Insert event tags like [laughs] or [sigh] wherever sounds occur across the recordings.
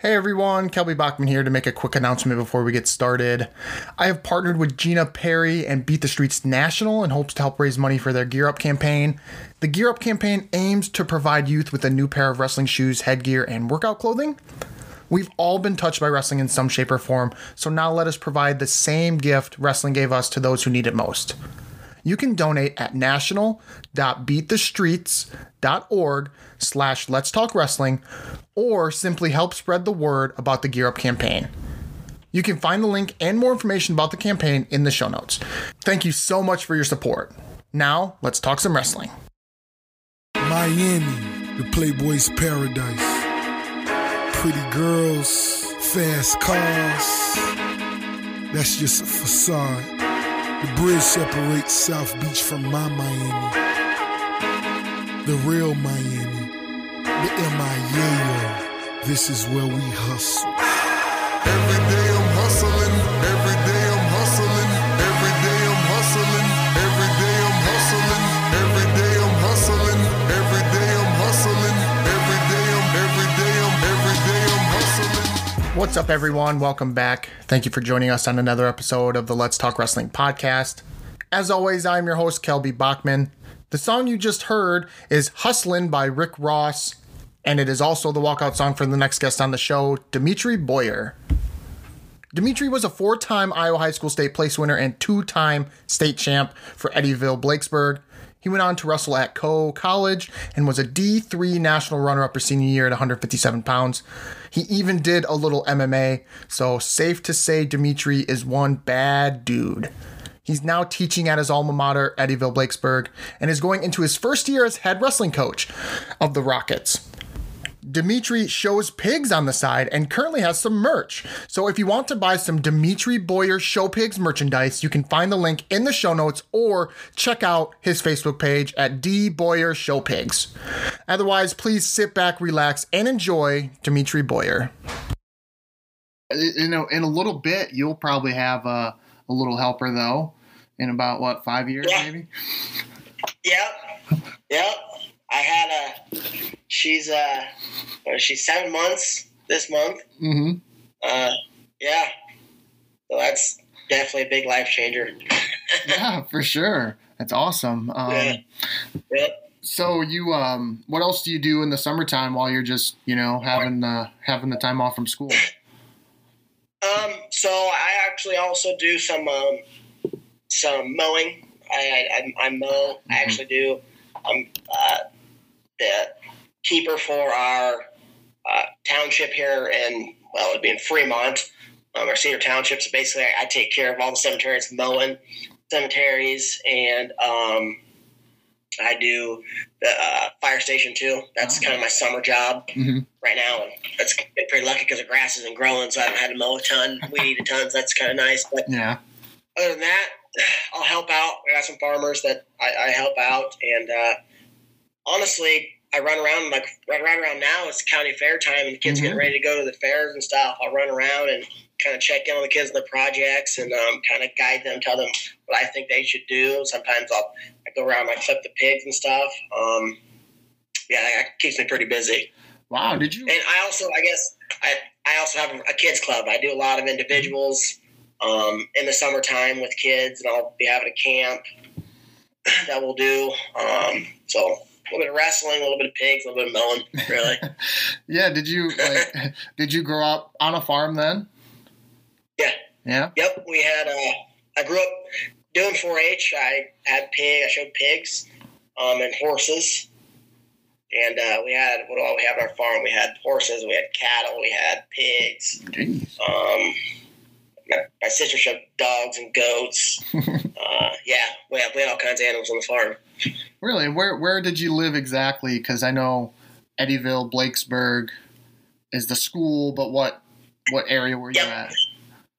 Hey everyone, Kelby Bachman here to make a quick announcement before we get started. I have partnered with Gina Perry and Beat the Streets National in hopes to help raise money for their Gear Up campaign. The Gear Up campaign aims to provide youth with a new pair of wrestling shoes, headgear, and workout clothing. We've all been touched by wrestling in some shape or form, so now let us provide the same gift wrestling gave us to those who need it most. You can donate at national.beatthestreets.org slash let's talk wrestling or simply help spread the word about the Gear Up campaign. You can find the link and more information about the campaign in the show notes. Thank you so much for your support. Now, let's talk some wrestling. Miami, the Playboy's paradise. Pretty girls, fast cars. That's just a facade. The bridge separates South Beach from my Miami. The real Miami. The M.I.A.O. This is where we hustle. Every day What's up, everyone? Welcome back. Thank you for joining us on another episode of the Let's Talk Wrestling podcast. As always, I'm your host, Kelby Bachman. The song you just heard is Hustlin' by Rick Ross, and it is also the walkout song for the next guest on the show, Dimitri Boyer. Dimitri was a four time Iowa High School state place winner and two time state champ for Eddyville Blakesburg. He went on to wrestle at Coe College and was a D3 national runner up her senior year at 157 pounds. He even did a little MMA, so safe to say Dimitri is one bad dude. He's now teaching at his alma mater, Eddyville Blakesburg, and is going into his first year as head wrestling coach of the Rockets. Dimitri shows pigs on the side and currently has some merch. So if you want to buy some Dimitri Boyer Show Pigs merchandise, you can find the link in the show notes or check out his Facebook page at D Boyer Show Pigs. Otherwise, please sit back, relax, and enjoy Dimitri Boyer. You know, in a little bit, you'll probably have a, a little helper though. In about what five years, Yeah. maybe? Yep. Yep. I had a. She's uh, what is she seven months this month. Mm-hmm. Uh, yeah. So that's definitely a big life changer. [laughs] Yeah, for sure. That's awesome. Um, Yeah. Yep. So you, um, what else do you do in the summertime while you're just, you know, having the having the time off from school? Um. So I actually also do some um, some mowing. I I, I, I mow. I Mhm. actually do. I'm uh, the keeper for our uh, township here, in well, it'd be in Fremont. Um, our senior Township. So basically, I, I take care of all the cemeteries, mowing cemeteries, and um, I do the uh, fire station too. That's Oh. kind of my summer job Mhm. right now. And that's been pretty lucky because the grass isn't growing, so I haven't had to mow a ton, [laughs] weed eat a ton. So that's kind of nice. But Yeah. other than that, [sighs] I'll help out. I got some farmers that I, I help out, and uh, honestly, I run around like right, right around now. It's county fair time, and the kids Mhm. getting ready to go to the fairs and stuff. I'll run around and kind of check in on the kids and their projects, and um, kind of guide them, tell them what I think they should do. Sometimes I'll I go around, and I clip the pigs and stuff. Um, yeah, that keeps me pretty busy. Wow. Did you? And I also, I guess, I, I also have a kids club. I do a lot of individuals um, in the summertime with kids, and I'll be having a camp [clears throat] that we'll do. Um, so little bit of wrestling, a little bit of pigs, a little bit of melon, really. [laughs] Yeah. Did you like? [laughs] did you grow up on a farm then? Yeah. Yeah. yep, we had. Uh, I grew up doing 4-H. I had pig. I showed pigs um, and horses. And uh, we had what do we have on our farm? We had horses, we had cattle, we had pigs, Jeez. Um, my, sister showed dogs and goats. [laughs] uh, yeah, we had, we had all kinds of animals on the farm. Really? Where Where did you live exactly? Because I know Eddyville, Blakesburg is the school, but what what area were you at?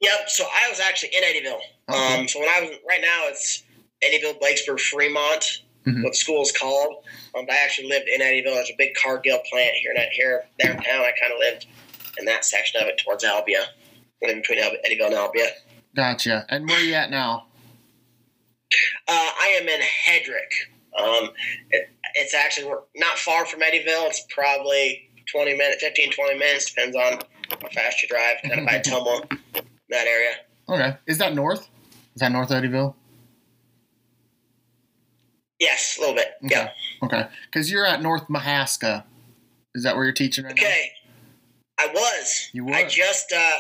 Yep. So I was actually in Eddyville. Okay. Um, so when I was right now, it's Eddyville, Blakesburg, Fremont. Mhm. What the school is called. Um, but I actually lived in Eddyville. There's a big Cargill plant here, not here, there in town. I kind of lived in that section of it towards Albia, in between Al- Eddyville and Albia. Gotcha. And where are you at now? Uh, I am in Hedrick. Um, it, it's actually not far from Eddyville. It's probably 20 minutes, 15, 20 minutes, depends on how fast you drive, kind of by [laughs] Tumwa, that area. Okay. Is that north? Is that North Eddyville? Yes, a little bit. Okay. Yeah. Okay. Because you're at North Mahaska. Is that where you're teaching right now? Okay. I was. You were. I just uh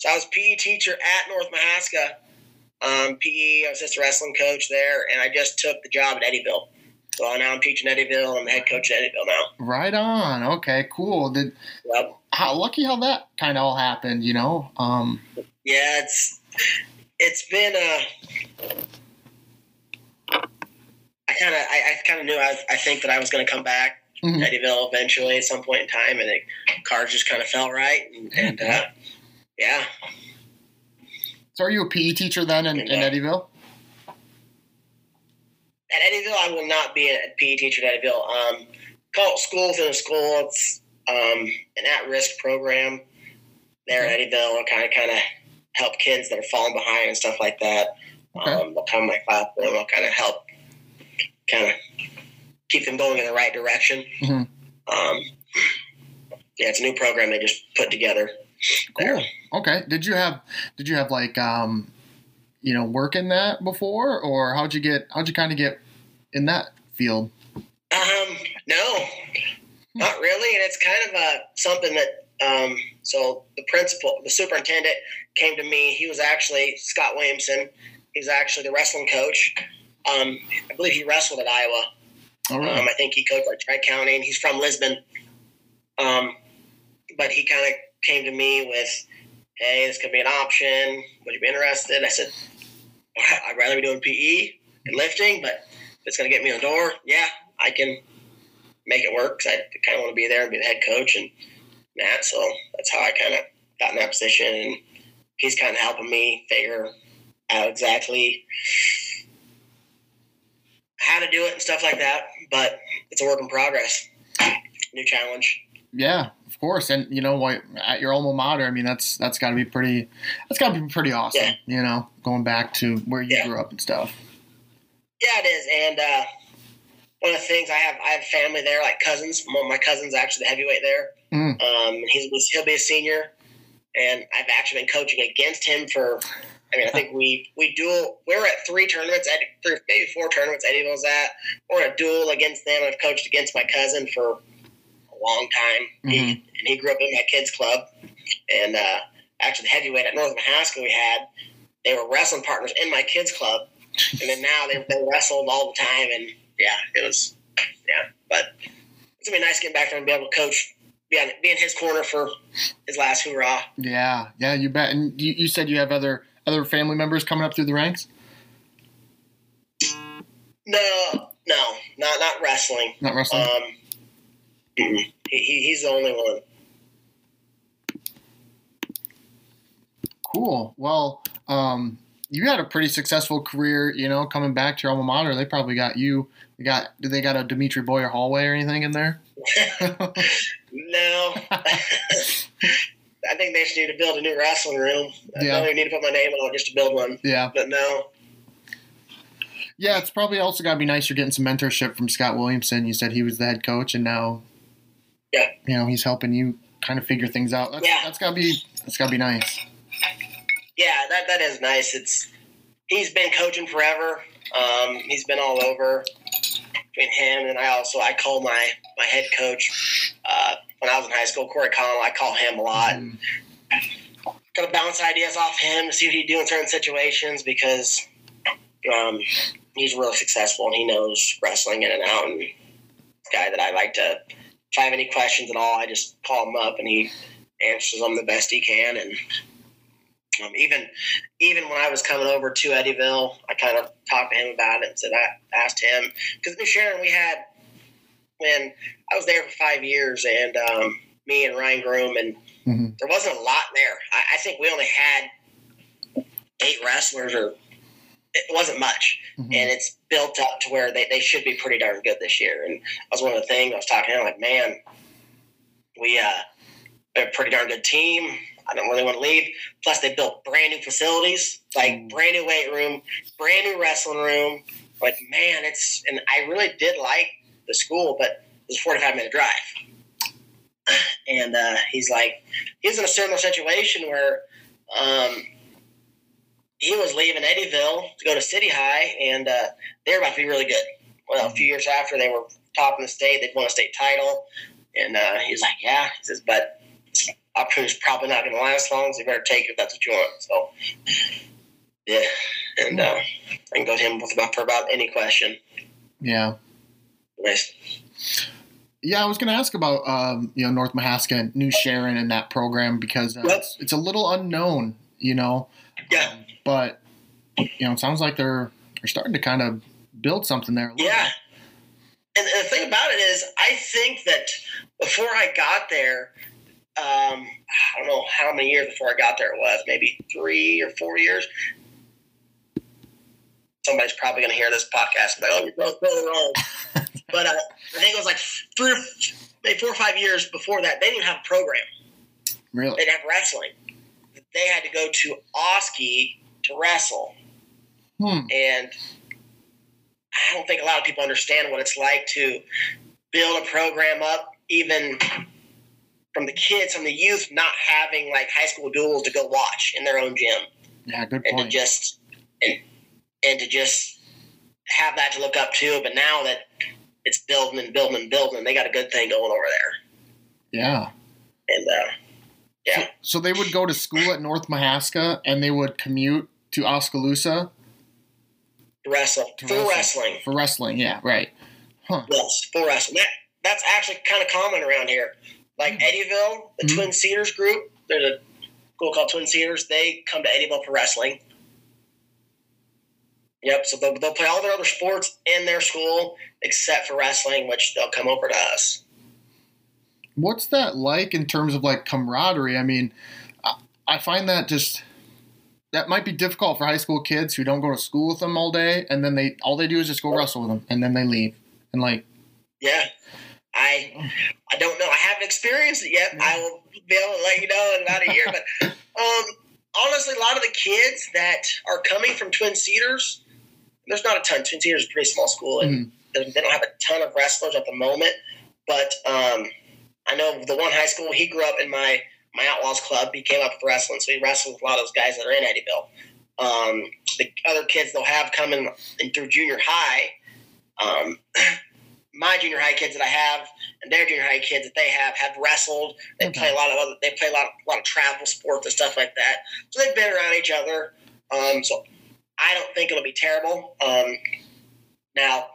so I was PE teacher at North Mahaska. Um, PE, I was just a wrestling coach there, and I just took the job at Eddyville. So now I'm teaching Eddyville. I'm the head coach at Eddyville now. Right on. Okay. Cool. Did Yep. how lucky how that kind of all happened? You know. Um. Yeah, it's it's been uh I kind of I, I kind of knew I, I think that I was going to come back to Eddyville eventually at some point in time, and the cards just kind of fell right, and, and uh, yeah, So are you a PE teacher then in, in. Eddyville? at Eddyville, I will not be a PE teacher at Eddyville. Um, call it school within a school. It's um, an at-risk program there at Eddyville. I'll kind of kind of help kids that are falling behind and stuff like that. Okay. Um, they'll come to my classroom. I'll kind of help, kind of keep them going in the right direction. Mhm. Um, yeah, it's a new program they just put together. There. [laughs] Cool. Okay. Did you have did you have like um you know work in that before or how'd you get how'd you kind of get in that field? Um, no, not really. And it's kind of a something that, um, so the principal, the superintendent came to me. He was actually Scott Williamson. He's actually the wrestling coach. Um, I believe he wrestled at Iowa. All right. Um, I think he coached at Tri County, and he's from Lisbon. Um, but he kind of came to me with, "Hey, this could be an option. Would you be interested?" I said, "I'd rather be doing PE and lifting, but if it's going to get me in the door, yeah, I can make it work because I kind of want to be there and be the head coach and that. So that's how I kind of got in that position, and he's kind of helping me figure out exactly how to do it and stuff like that. But it's a work in progress. New challenge. Yeah, of course. And you know what at your alma mater, I mean that's that's got to be pretty that's got to be pretty awesome, Yeah. you know, going back to where you Yeah. grew up and stuff. Yeah, it is. And uh, one of the things I have, I have family there, like cousins. One of my cousins actually the heavyweight there. Mm. Um, he's he'll be a senior, and I've actually been coaching against him for. I mean, I think we we duel. We're at three tournaments, at maybe four tournaments. Eddyville's at. We're a duel against them. I've coached against my cousin for long time, he, Mhm. and he grew up in my kids' club. And uh, actually, the heavyweight at North Mahaska we had, they were wrestling partners in my kids' club, and then now they, they wrestled all the time. And yeah, it was yeah. But it's gonna be nice getting back there and be able to coach, be on be in his corner for his last hoorah. Yeah, yeah, you bet. And you, you said you have other other family members coming up through the ranks? No, no, not not wrestling. Not wrestling. Um. He, he, he's the only one. Cool. Well, um, you had a pretty successful career, you know, coming back to your alma mater. They probably got you. They got. Did they got a Dimitri Boyer hallway or anything in there? [laughs] No, [laughs] I think they just need to build a new wrestling room. I Yeah. don't even need to put my name on it just to build one. yeah. But no, Yeah, it's probably also got to be nice. You're getting some mentorship from Scott Williamson. You said he was the head coach, and now, Yeah. you know, he's helping you kind of figure things out. That's, Yeah. that's gotta be that's gotta be nice. yeah, that that is nice. It's he's been coaching forever. Um, he's been all over between him and I also I call my my head coach uh, when I was in high school, Corey Connell. I call him a lot. Mhm. Kind of bounce ideas off him to see what he'd do in certain situations because um, he's really successful and he knows wrestling in and out. And guy that I like to, if I have any questions at all, I just call him up and he answers them the best he can. And um, even even when I was coming over to Eddyville, I kind of talked to him about it and said I asked him because New Sharon we had when I was there for five years and um, me and Ryan Groom and Mhm. there wasn't a lot there. I, I think we only had eight wrestlers or it wasn't much Mhm. and it's built up to where they, they should be pretty darn good this year. And that was one of the things I was talking to him like, man, we uh, they're a pretty darn good team. I don't really want to leave. Plus, they built brand new facilities, like Mm. brand new weight room, brand new wrestling room. Like, man, it's and I really did like the school, but it was a forty-five minute drive. [sighs] and uh, he's like, he's in a similar situation where um, he was leaving Eddyville to go to City High, and uh, they were about to be really good. Well, a few years after, they were top in the state. They'd won a state title, and uh, he's like, "Yeah," he says, "but opportunity's probably not going to last long, so you better take it if that's what you want." So, yeah, and uh, I can go to him with about for about any question. Yeah. Anyways, Yeah, I was going to ask about um, you know North Mahaska and New Sharon and that program because uh, it's, it's a little unknown, you know. Yeah. Um, but you know, it sounds like they're they're starting to kind of build something there. Yeah. And, and the thing about it is, I think that before I got there, um, I don't know how many years before I got there it was, maybe three or four years. Somebody's probably going to hear this podcast and be like, oh, you're both really wrong. but uh, I think it was like three maybe four or five years before that, they didn't have a program. Really? They didn't have wrestling. They had to go to Oski to wrestle Hmm. and I don't think a lot of people understand what it's like to build a program up, even from the kids, from the youth, not having like high school duels to go watch in their own gym, Yeah, good point. and to just and and to just have that to look up to. But now that it's building and building and building, they got a good thing going over there, Yeah. and uh, yeah, So they would go to school at North Mahaska and they would commute to Oskaloosa wrestle to full wrestle. wrestling. for wrestling. Yeah, right. Huh. Yes, full wrestling. That, that's actually kind of common around here. Like Eddyville, the Mhm. Twin Cedars group, there's a school called Twin Cedars. They come to Eddyville for wrestling. Yep, so they'll, they'll play all their other sports in their school except for wrestling, which they'll come over to us. What's that like in terms of like camaraderie? I mean, I, I find that just that might be difficult for high school kids who don't go to school with them all day, and then they all they do is just go wrestle with them, and then they leave, and like, Yeah, I I don't know. I haven't experienced it yet. I will be able to let you know in about a year. But um, honestly, a lot of the kids that are coming from Twin Cedars, there's not a ton. Twin Cedars is a pretty small school, and mhm, they they don't have a ton of wrestlers at the moment. But um, I know the one high school he grew up in my my Outlaws club. He came up with wrestling, so he wrestled with a lot of those guys that are in Eddyville. Um, the other kids they'll have coming in through junior high. Um, [clears throat] my junior high kids that I have and their junior high kids that they have have wrestled. They Okay. play a lot of other. They play a lot of, a lot of travel sports and stuff like that. So they've been around each other. Um, so I don't think it'll be terrible. Um, now,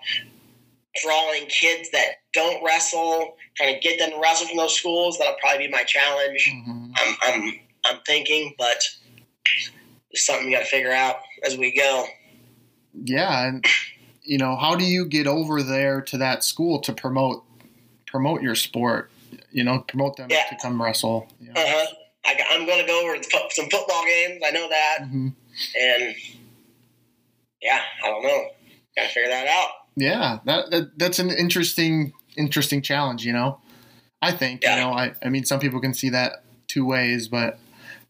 drawing kids that don't wrestle, trying to get them to wrestle from those schools, that'll probably be my challenge. mhm. I'm, I'm, I'm thinking, but it's something we got to figure out as we go. yeah, and you know, how do you get over there to that school to promote promote your sport? You know, promote them Yeah. to come wrestle. You know? Uh huh. I, I'm going to go over to some football games. I know that, Mhm. and yeah, I don't know. Got to figure that out. Yeah, that, that that's an interesting interesting challenge. You know, I think Yeah. you know I I mean some people can see that two ways, but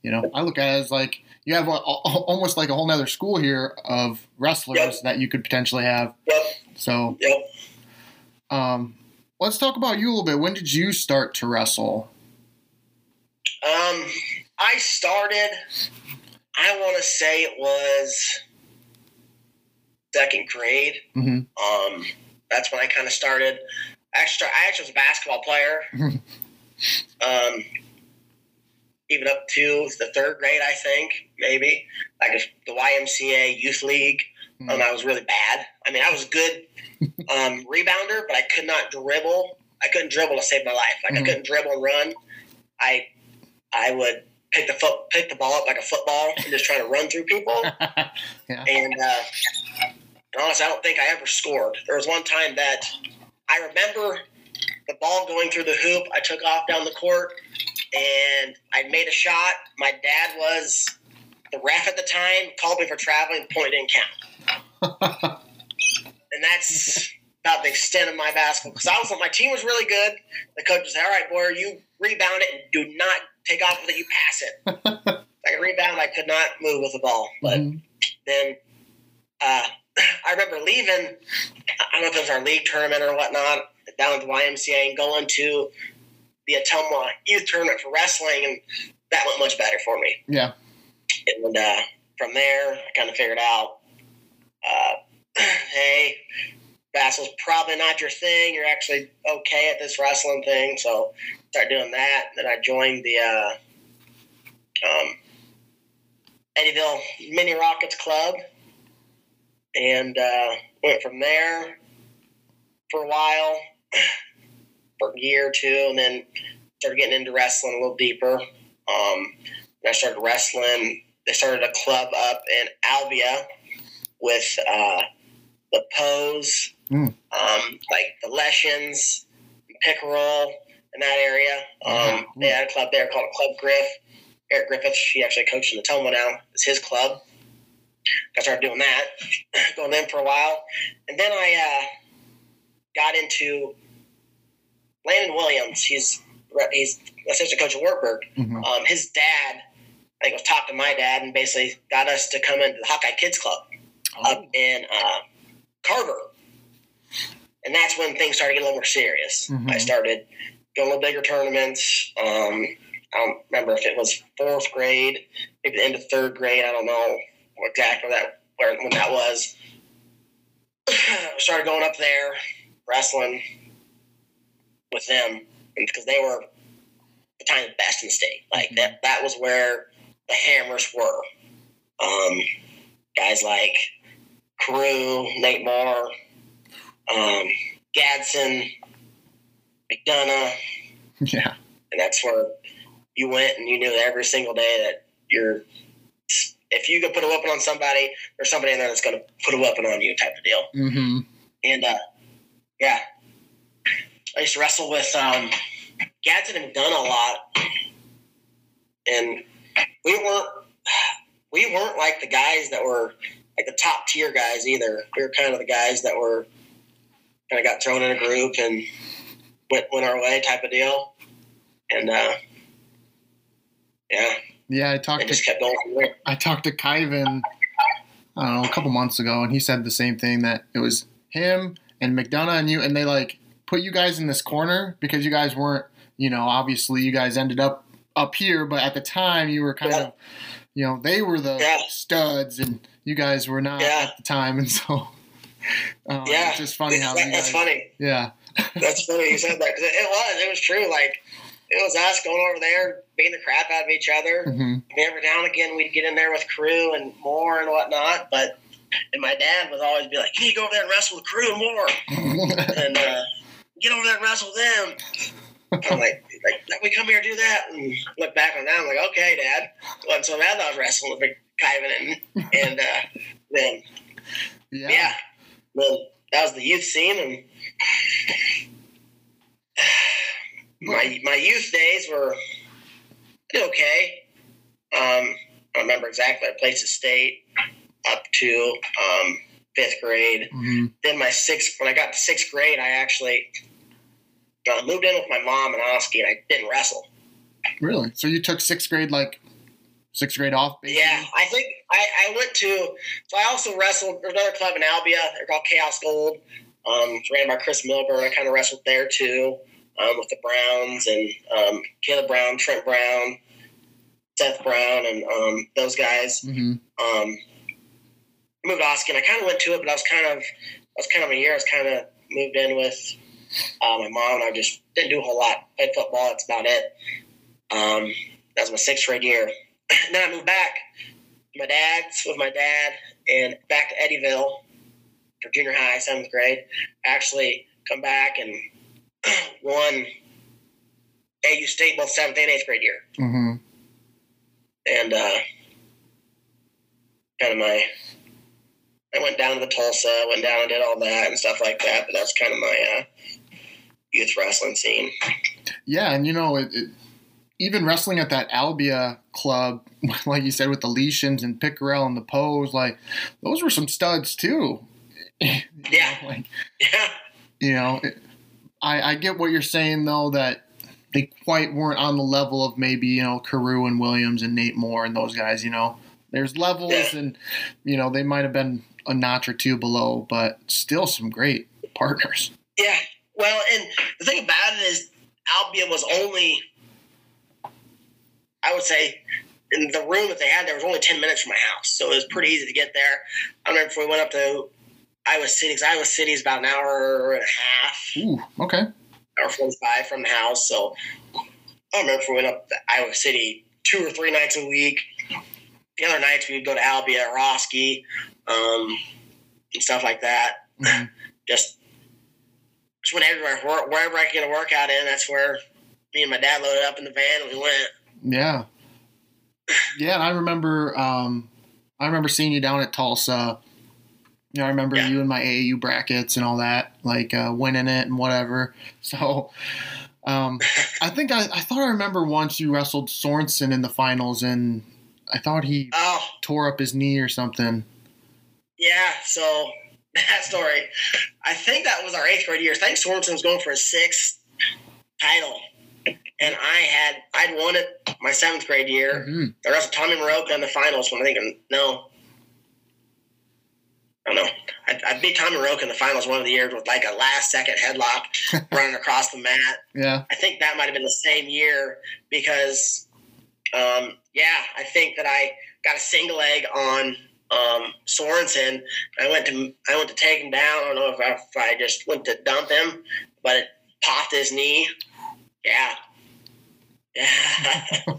you know I look at it as like you have a, a- almost like a whole nother school here of wrestlers Yep. that you could potentially have. Yep. So Yep. um, let's talk about you a little bit. When did you start to wrestle? Um, I started. I want to say it was second grade. hmm Um, that's when I kind of started. Actually, I actually was a basketball player. [laughs] um, even up to the third grade, I think maybe like the YMCA youth league. Um, I was really bad. I mean, I was a good [laughs] um, rebounder, but I could not dribble. I couldn't dribble to save my life. Like Mhm. I couldn't dribble and run. I I would pick the foot pick the ball up like a football and just try to run through people. [laughs] yeah. And, uh, and honestly, I don't think I ever scored. There was one time that I remember the ball going through the hoop. I took off down the court and I made a shot. My dad was the ref at the time, called me for traveling, the point didn't count. [laughs] And that's about the extent of my basketball. Because I was, my team was really good. The coach was, all right, boy, you rebound it and do not take off with it. You pass it. [laughs] I could rebound. I could not move with the ball. But Mhm. then uh, I remember leaving. I don't know if it was our league tournament or whatnot down at the YMCA and going to the Ottumwa youth tournament for wrestling, and that went much better for me. Yeah. And uh, from there, I kind of figured out, uh, [clears throat] hey, Vassal's probably not your thing. You're actually okay at this wrestling thing, so start doing that. Then I joined the uh, um, Eddyville Mini Rockets Club, and uh, went from there for a while, [clears throat] for a year or two, and then started getting into wrestling a little deeper. Um, I started wrestling. They started a club up in Albia with uh, the Pose, Mm. um, like the Leshens, Pickerel, in that area. Um, Mhm. They had a club there called Club Griff. Eric Griffith, he actually coaches in the Toma now. It's his club. I started doing that, [clears throat] going in for a while, and then I uh, got into Landon Williams. He's he's assistant coach at Wartburg. Mhm. Um, his dad, I think, was talking to my dad and basically got us to come into the Hawkeye Kids Club up in uh, Carver. And that's when things started getting a little more serious. Mhm. I started going to bigger tournaments. Um, I don't remember if it was fourth grade, maybe the end of third grade. I don't know exactly that where when that was. [sighs] started going up there, wrestling with them because they were the time the best in the state. Like that, that was where the hammers were. Um, guys like Crew, Nate Moore, um, Gadson, McDonough, [laughs] Yeah. and that's where you went and you knew every single day that you're. If you could put a weapon on somebody, there's somebody in there that's going to put a weapon on you, type of deal. Mm-hmm. And uh, yeah, I used to wrestle with um, Gadson and McDonough a lot, and we weren't we weren't like the guys that were like the top tier guys either. We were kind of the guys that were kind of got thrown in a group and went went our way type of deal. And uh, yeah, I talked it to kept going from there. I talked to Kyven, I don't know, a couple months ago, and he said the same thing that it was him and McDonough and you, and they like put you guys in this corner because you guys weren't, you know, obviously you guys ended up up here, but at the time you were kind Yeah. of, you know, they were the Yeah. studs and you guys were not Yeah. at the time, [laughs] and so. Um, Yeah, it's just funny how That- you that's funny. yeah, That's funny you said that 'cause it, it was. It was true. Like it was us going over there, beating the crap out of each other. hmm I mean, every now and again, we'd get in there with crew and more and whatnot. But and my dad would always be like, "You need to go over there and wrestle with crew and more, [laughs] and uh, get over there and wrestle them." I'm like, like, me come here and do that. And look back on that, I'm like, okay, Dad. Wasn't so that I was wrestling with Kyven and and uh, then yeah, yeah. Well, that was the youth scene, and my my youth days were okay. Um, I don't remember exactly. I played the state up to um, fifth grade. Mhm. Then my sixth, when I got to sixth grade, I actually uh, moved in with my mom in Oski, and I didn't wrestle. Really? So you took sixth grade, like sixth grade off? Basically? Yeah, I think I, I went to. So I also wrestled. There's another club in Albia. They're called Chaos Gold. Um, it's ran by Chris Milburn. I kind of wrestled there too, um, with the Browns and um, Caleb Brown, Trent Brown, Seth Brown, and um, those guys. hmm Um, moved to Austin. I kind of went to it, but I was kind of, I was kind of a year. I was kind of moved in with uh, my mom, and I just didn't do a whole lot. Played football. That's about it. Um, that was my sixth grade year. [clears throat] then I moved back. to My dad's with my dad, and back to Eddyville for junior high, seventh grade. I actually come back and [clears throat] won AAU state both seventh and eighth grade year hmm and uh, kind of my. I went down to the Tulsa, went down and did all that and stuff like that. But that's kind of my uh, youth wrestling scene. Yeah, and you know, it, it, even wrestling at that Albia club, [laughs] like you said, with the Leishans and Pickerel and the Pose, like those were some studs too. [laughs] Yeah. like [laughs] Yeah, you know, it, I I get what you're saying though that they quite weren't on the level of maybe you know Carew and Williams and Nate Moore and those guys. You know, there's levels, and you know they might have been a notch or two below, but still some great partners. yeah. Well, and the thing about it is, Albia was only, I would say, in the room that they had there was only ten minutes from my house, so it was pretty easy to get there. I remember if we went up to Iowa City, because Iowa City is about an hour and a half, Ooh, okay. hour forty-five from the house. So I remember if we went up to Iowa City two or three nights a week. The other nights we would go to Albia, Roski, um, and stuff like that. Mhm. [laughs] Just, just went everywhere, wherever I could get a workout in. That's where me and my dad loaded up in the van and we went. Yeah. Yeah, and I remember um I remember seeing you down at Tulsa. You know, I remember Yeah. you in my AAU brackets and all that, like uh, winning it and whatever. [laughs] So um I think I, I thought I remember once you wrestled Sorensen in the finals and I thought he Oh, tore up his knee or something. yeah. So [laughs] that story, I think that was our eighth grade year. I think Sorensen was going for his sixth title. And I had, I'd won it my seventh grade year. Mhm. I wrestled Tommy Maroka in the finals when I think, no. I don't know. I, I beat Tommy Maroka in the finals one of the years with like a last second headlock [laughs] running across the mat. Yeah. I think that might have been the same year because, um, yeah, I think that I got a single leg on um, Sorensen. I went to I went to take him down. I don't know if I, if I just went to dump him, but it popped his knee. Yeah, yeah. [laughs]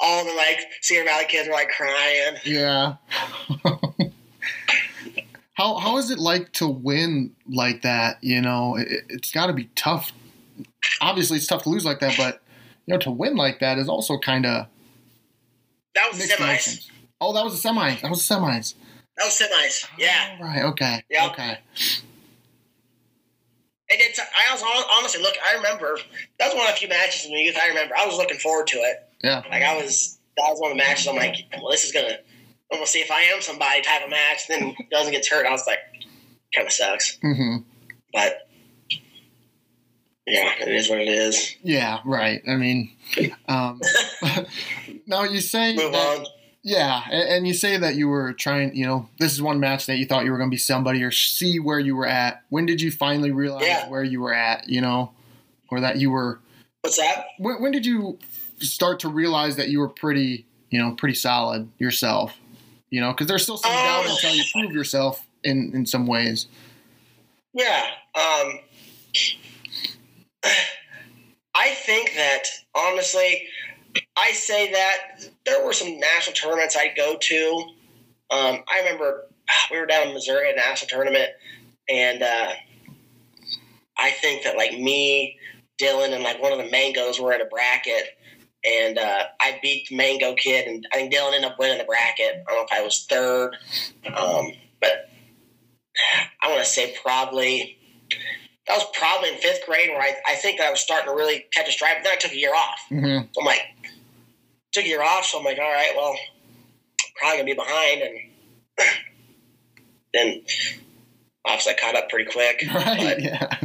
All the like Cedar Valley kids were like crying. Yeah. [laughs] how how is it like to win like that? You know, it, it's got to be tough. Obviously, it's tough to lose like that, but you know, to win like that is also kind of That was semis. emotions. Oh, that was a semis. That was a semis. That was semis. Oh, yeah. All right. Okay. Yeah. Okay. And it's, I was hon- honestly look. I remember that was one of the few matches in the youth. I remember. I was looking forward to it. Yeah. Like I was. That was one of the matches. I'm like, well, this is gonna. I'm gonna see if I am somebody type of match. Then [laughs] doesn't get hurt. I was like, kind of sucks. hmm But yeah, it is what it is. Yeah. Right. I mean, um, [laughs] [laughs] now you say Move that- on. Yeah, and, and you say that you were trying, you know, this is one match that you thought you were going to be somebody or see where you were at. When did you finally realize Yeah. where you were at, you know, or that you were, What's that? when, when did you start to realize that you were pretty, you know, pretty solid yourself, you know, because there's still some doubt Oh. until you prove yourself in, in some ways. Yeah. Um, I think that honestly, I say that there were some national tournaments I'd go to. Um, I remember we were down in Missouri at a national tournament, and uh, I think that like me, Dylan, and like one of the Mangos were in a bracket, and uh, I beat the Mango kid, and I think Dylan ended up winning the bracket. I don't know if I was third, um, but I want to say probably that was probably in fifth grade where I, I think I was starting to really catch a stride. But then I took a year off. Mm-hmm. So I'm like, took a year off. So I'm like, all right, well, probably gonna be behind, and [clears throat] then obviously I caught up pretty quick. [laughs] Right. But, Yeah.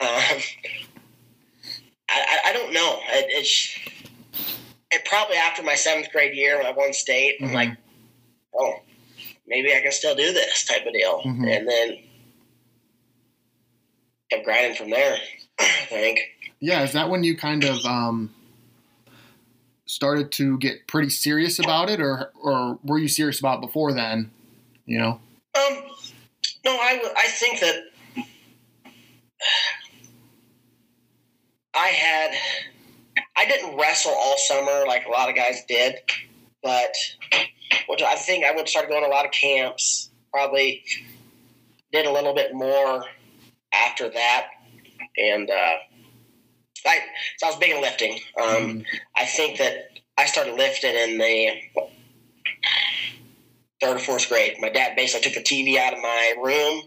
um, I, I, don't know. It, it's it probably after my seventh grade year when I won state. I'm Mhm. like, oh, maybe I can still do this type of deal, Mhm. and then kept grinding from there. [clears throat] I think. Yeah. Is that when you kind of, um, started to get pretty serious about it or, or were you serious about it before then, you know? Um, no, I, w- I think that I had I didn't wrestle all summer like a lot of guys did, but which I think I would start going to a lot of camps. Probably did a little bit more after that, and uh, I so I was big in lifting. Um, I think that I started lifting in the third or fourth grade. My dad basically took the TV out of my room,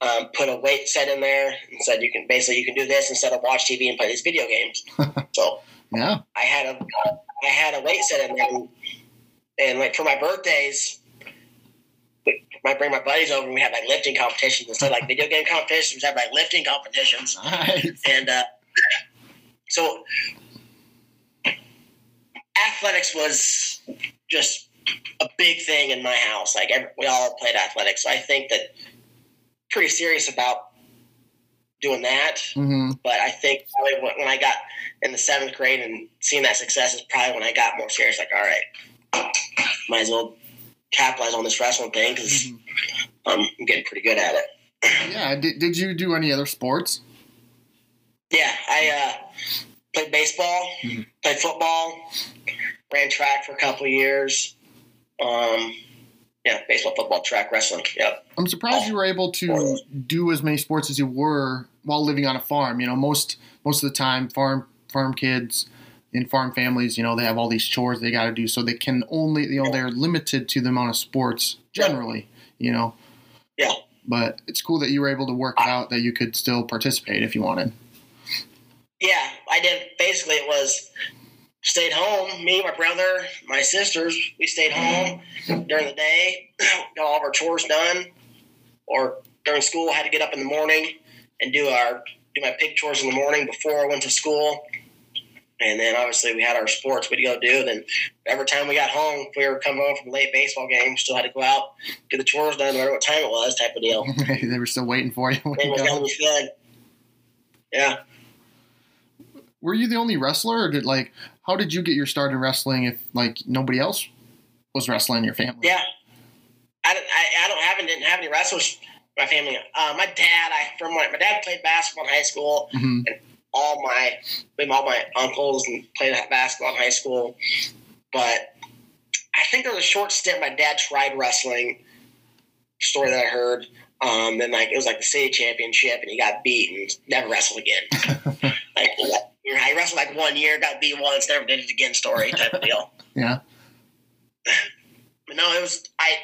um, put a weight set in there, and said you can basically you can do this instead of watch TV and play these video games. [laughs] so Yeah. I had a I had a weight set in there, and, and like for my birthdays. I bring my buddies over and we have like lifting competitions instead of like video game competitions. We have like lifting competitions. Nice. And uh, so athletics was just a big thing in my house. Like every, we all played athletics. So I think that pretty serious about doing that. hmm But I think probably when when I got in the seventh grade and seeing that success is probably when I got more serious. Like, all right, might as well capitalize on this wrestling thing because um, I'm getting pretty good at it. Yeah. Did, did you do any other sports? Yeah, I uh, played baseball, Mhm. played football, ran track for a couple of years. Um, yeah, baseball, football, track, wrestling. Yep. I'm surprised you were able to do as many sports as you were while living on a farm. You know, most most of the time, farm farm kids in farm families, you know, they have all these chores they got to do, so they can only, you know, they're limited to the amount of sports generally. You know. Yeah. But it's cool that you were able to work it out that you could still participate if you wanted. Yeah, I did. Basically, it was stayed home. Me, my brother, my sisters, we stayed home during the day, [clears throat] got all of our chores done. Or during school, I had to get up in the morning and do our do my pig chores in the morning before I went to school. And then obviously we had our sports we'd go do. Then every time we got home, if we were coming home from a late baseball game, still had to go out, get the chores done, no matter what time it was, type of deal. [laughs] they were still waiting for you. When you got got fed. Yeah. were you the only wrestler or did like how did you get your start in wrestling if like nobody else was wrestling in your family Yeah, I don't. I, I don't have didn't have any wrestlers. in My family. Uh, my dad. I from my, my dad played basketball in high school. Mhm. All my all my uncles and played basketball in high school. But I think there was a short stint. My dad tried wrestling. Story that I heard. Um, and like it was like the city championship, and he got beat and never wrestled again. [laughs] like you know, I wrestled like one year, got beat once, never did it again. Story type of deal. [laughs] yeah But no, it was I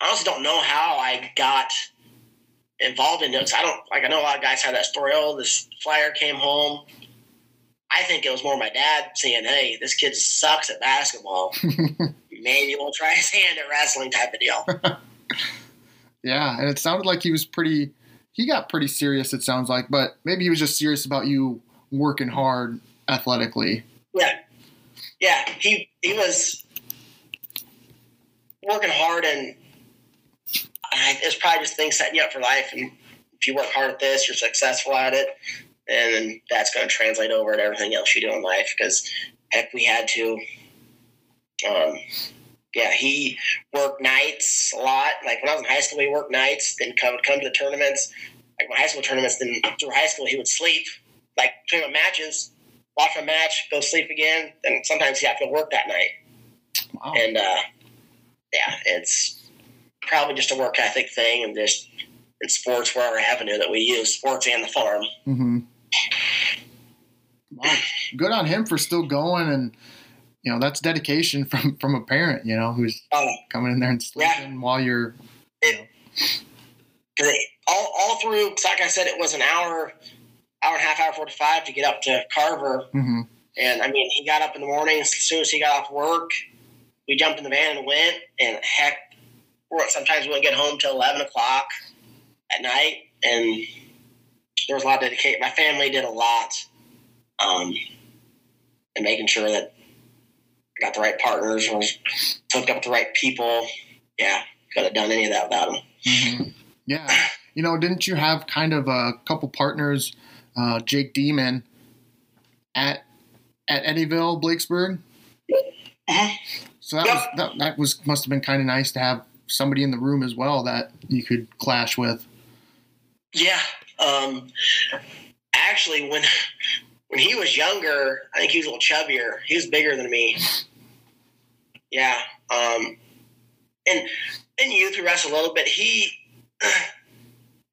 honestly don't know how I got involved in it. I don't like I know a lot of guys have that story. Oh, this flyer came home. I think it was more my dad saying, "Hey, this kid sucks at basketball. [laughs] Maybe we'll try his hand at wrestling." Type of deal. [laughs] yeah and it sounded like he was pretty he got pretty serious it sounds like but maybe he was just serious about you working hard athletically Yeah, yeah. He he was working hard, and it's probably just things setting you up for life. And if you work hard at this, you're successful at it, and that's going to translate over to everything else you do in life. Because heck, we had to. Um, yeah, he worked nights a lot. Like when I was in high school, he worked nights. Then come come to the tournaments. Like my high school tournaments. Then through high school, he would sleep. Like my matches, watch a match, go sleep again. Then sometimes he have to work that night. wow And uh, yeah, it's probably just a work ethic thing, and just in sports, we're our avenue that we use, sports and the farm. hmm wow good on him for still going and you know that's dedication from from a parent you know who's Oh, coming in there and sleeping while you're it, 'cause it- all, all through, 'cause like I said, it was an hour, hour and a half, hour forty-five to get up to Carver. hmm And I mean, he got up in the morning as soon as he got off work. We jumped in the van and went. And heck, sometimes we wouldn't get home till eleven o'clock at night. And there was a lot of dedication. My family did a lot, um, in making sure that I got the right partners, was hooked up with the right people. Yeah, could have done any of that without them. hmm Yeah. You know, didn't you have kind of a couple partners, uh, Jake Demon at at Eddyville, Blakesburg? Mhm. So that was that, that was must have been kind of nice to have somebody in the room as well that you could clash with. Yeah. Um, actually, when when he was younger, I think he was a little chubbier. He was bigger than me. Yeah. Um, and in youth, we wrestled a little bit. He,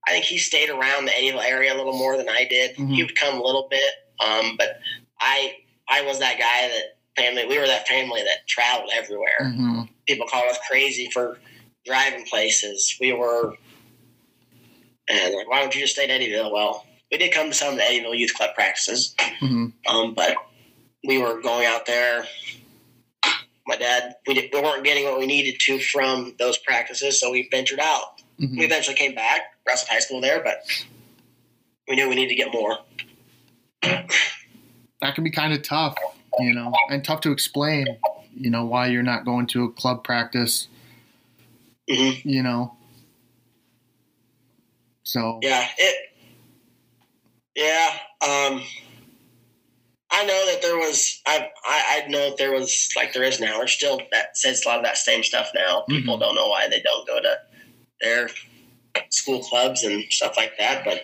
I think he stayed around the Eddyville area a little more than I did. Mhm. He would come a little bit, um, but I I was that guy that family. We were that family that traveled everywhere hmm people call us crazy for driving places. We were, and like, why don't you just stay at Eddyville? Well, we did come to some of the Eddyville Youth Club practices, hmm um, but we were going out there. My dad, we, did, we weren't getting what we needed to from those practices, so we ventured out. Hmm We eventually came back, wrestled high school there, but we knew we needed to get more. That can be kind of tough, you know, and tough to explain. You know why you're not going to a club practice. hmm You know. So Yeah, it Yeah. Um, I know that there was. I, I I know that there was like there is now. There's still that says a lot of that same stuff now. People don't know why they don't go to their school clubs and stuff like that. But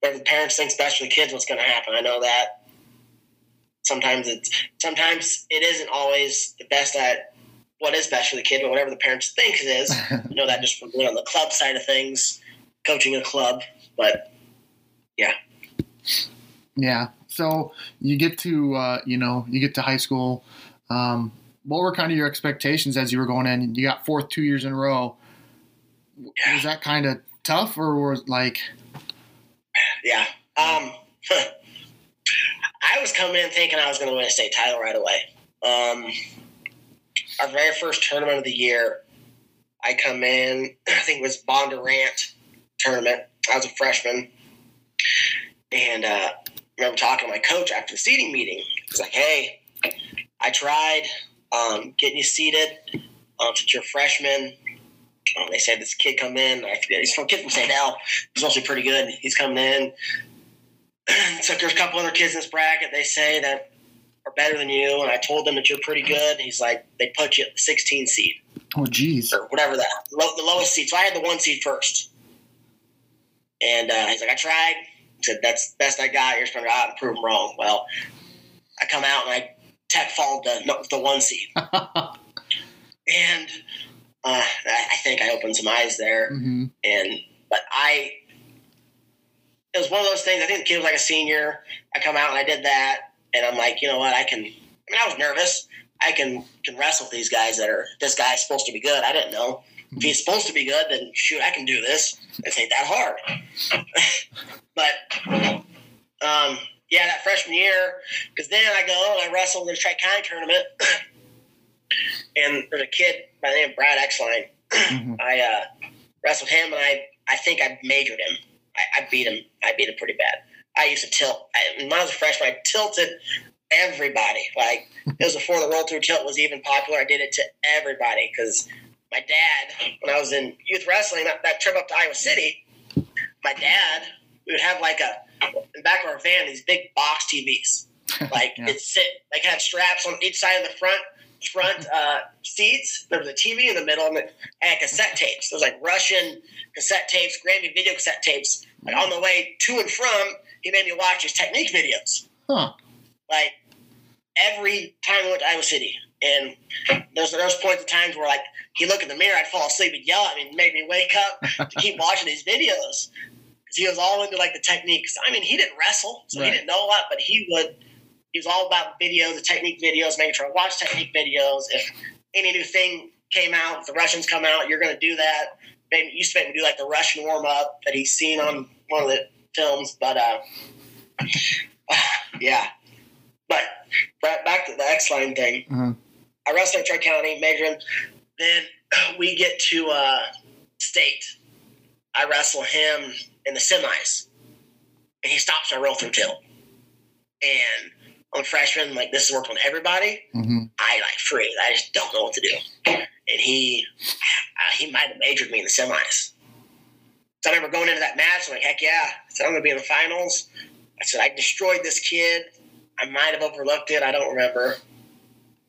whatever the parents think's best for the kids, what's going to happen? I know that. Sometimes it's sometimes it isn't always the best at what is best for the kid, but whatever the parents think it is. [laughs] you know that just from being on the club side of things, coaching a club. But yeah. Yeah. So you get to uh, you know you get to high school. Um, what were kind of your expectations as you were going in? You got fourth two years in a row. Yeah. Was that kind of tough, or was like Yeah. Um, [laughs] I was coming in thinking I was going to win a state title right away. Um, our very first tournament of the year, I come in, [clears throat] I think it was Bondurant tournament. I was a freshman. And uh, I remember talking to my coach after the seating meeting. He's like, hey, I tried um, getting you seated um, since you're a freshman. Um, they said this kid come in. I forget. He's from kid from St. L. He's mostly pretty good. He's coming in. [clears throat] so there's a couple other kids in this bracket. They say that are better than you, and I told them that you're pretty good. He's like, they put you at the 16 seed oh geez or whatever that low, the lowest seed. So I had the one seed first, and uh, he's like, I tried. He said that's the best I got. You're supposed to go out and prove them wrong. Well, I come out and I tech fall the the one seed, [laughs] and uh, I think I opened some eyes there hmm and but I it was one of those things. I think the kid was like a senior. I come out and I did that, and I'm like, you know what? I can. I mean, I was nervous. I can can wrestle with these guys that are. This guy's supposed to be good. I didn't know if he's supposed to be good. Then shoot, I can do this. It's ain't that hard. [laughs] but um, yeah, that freshman year, because then I go and I wrestled in the Tri County tournament, [clears throat] and there's a kid by the name of Brad Exline. Mhm. [clears throat] I uh, wrestled him, and I I think I majored him. I, I beat him. I beat him pretty bad. I used to tilt. I, when I was a freshman, I tilted everybody. Like it was before the roll through tilt was even popular. I did it to everybody because my dad, when I was in youth wrestling, that, that trip up to Iowa City, my dad, we would have like a in the back of our van these big box TVs. [laughs] Like Yeah. it sit like had straps on each side of the front front uh, seats. There was a TV in the middle, and had cassette tapes. There was like Russian cassette tapes, Grammy video cassette tapes. Like on the way to and from, he made me watch his technique videos. Huh. Like every time we went to Iowa City, and there's there's points of times where like he look in the mirror, I'd fall asleep and yell at me and make me wake up to keep [laughs] watching these videos. Because he was all into like the techniques. I mean, he didn't wrestle, so Right. he didn't know a lot, but he would. He was all about videos, the technique videos, making sure I watch technique videos. If any new thing came out, if the Russians come out, you're going to do that. Maybe used to make me do like the Russian warm up that he's seen on one of the films, but uh, [sighs] yeah. But back back to the Exline thing. Mhm. I wrestled at Tri County, majoring. Then [clears throat] we get to uh, state. I wrestle him in the semis, and he stops my roll through tilt. And I'm a freshman, like this has worked on everybody. hmm I like freeze. I just don't know what to do. And he, uh, he might have majored me in the semis. So I remember going into that match, I'm like, heck yeah. I said, I'm going to be in the finals. I said, I destroyed this kid. I might have overlooked it. I don't remember.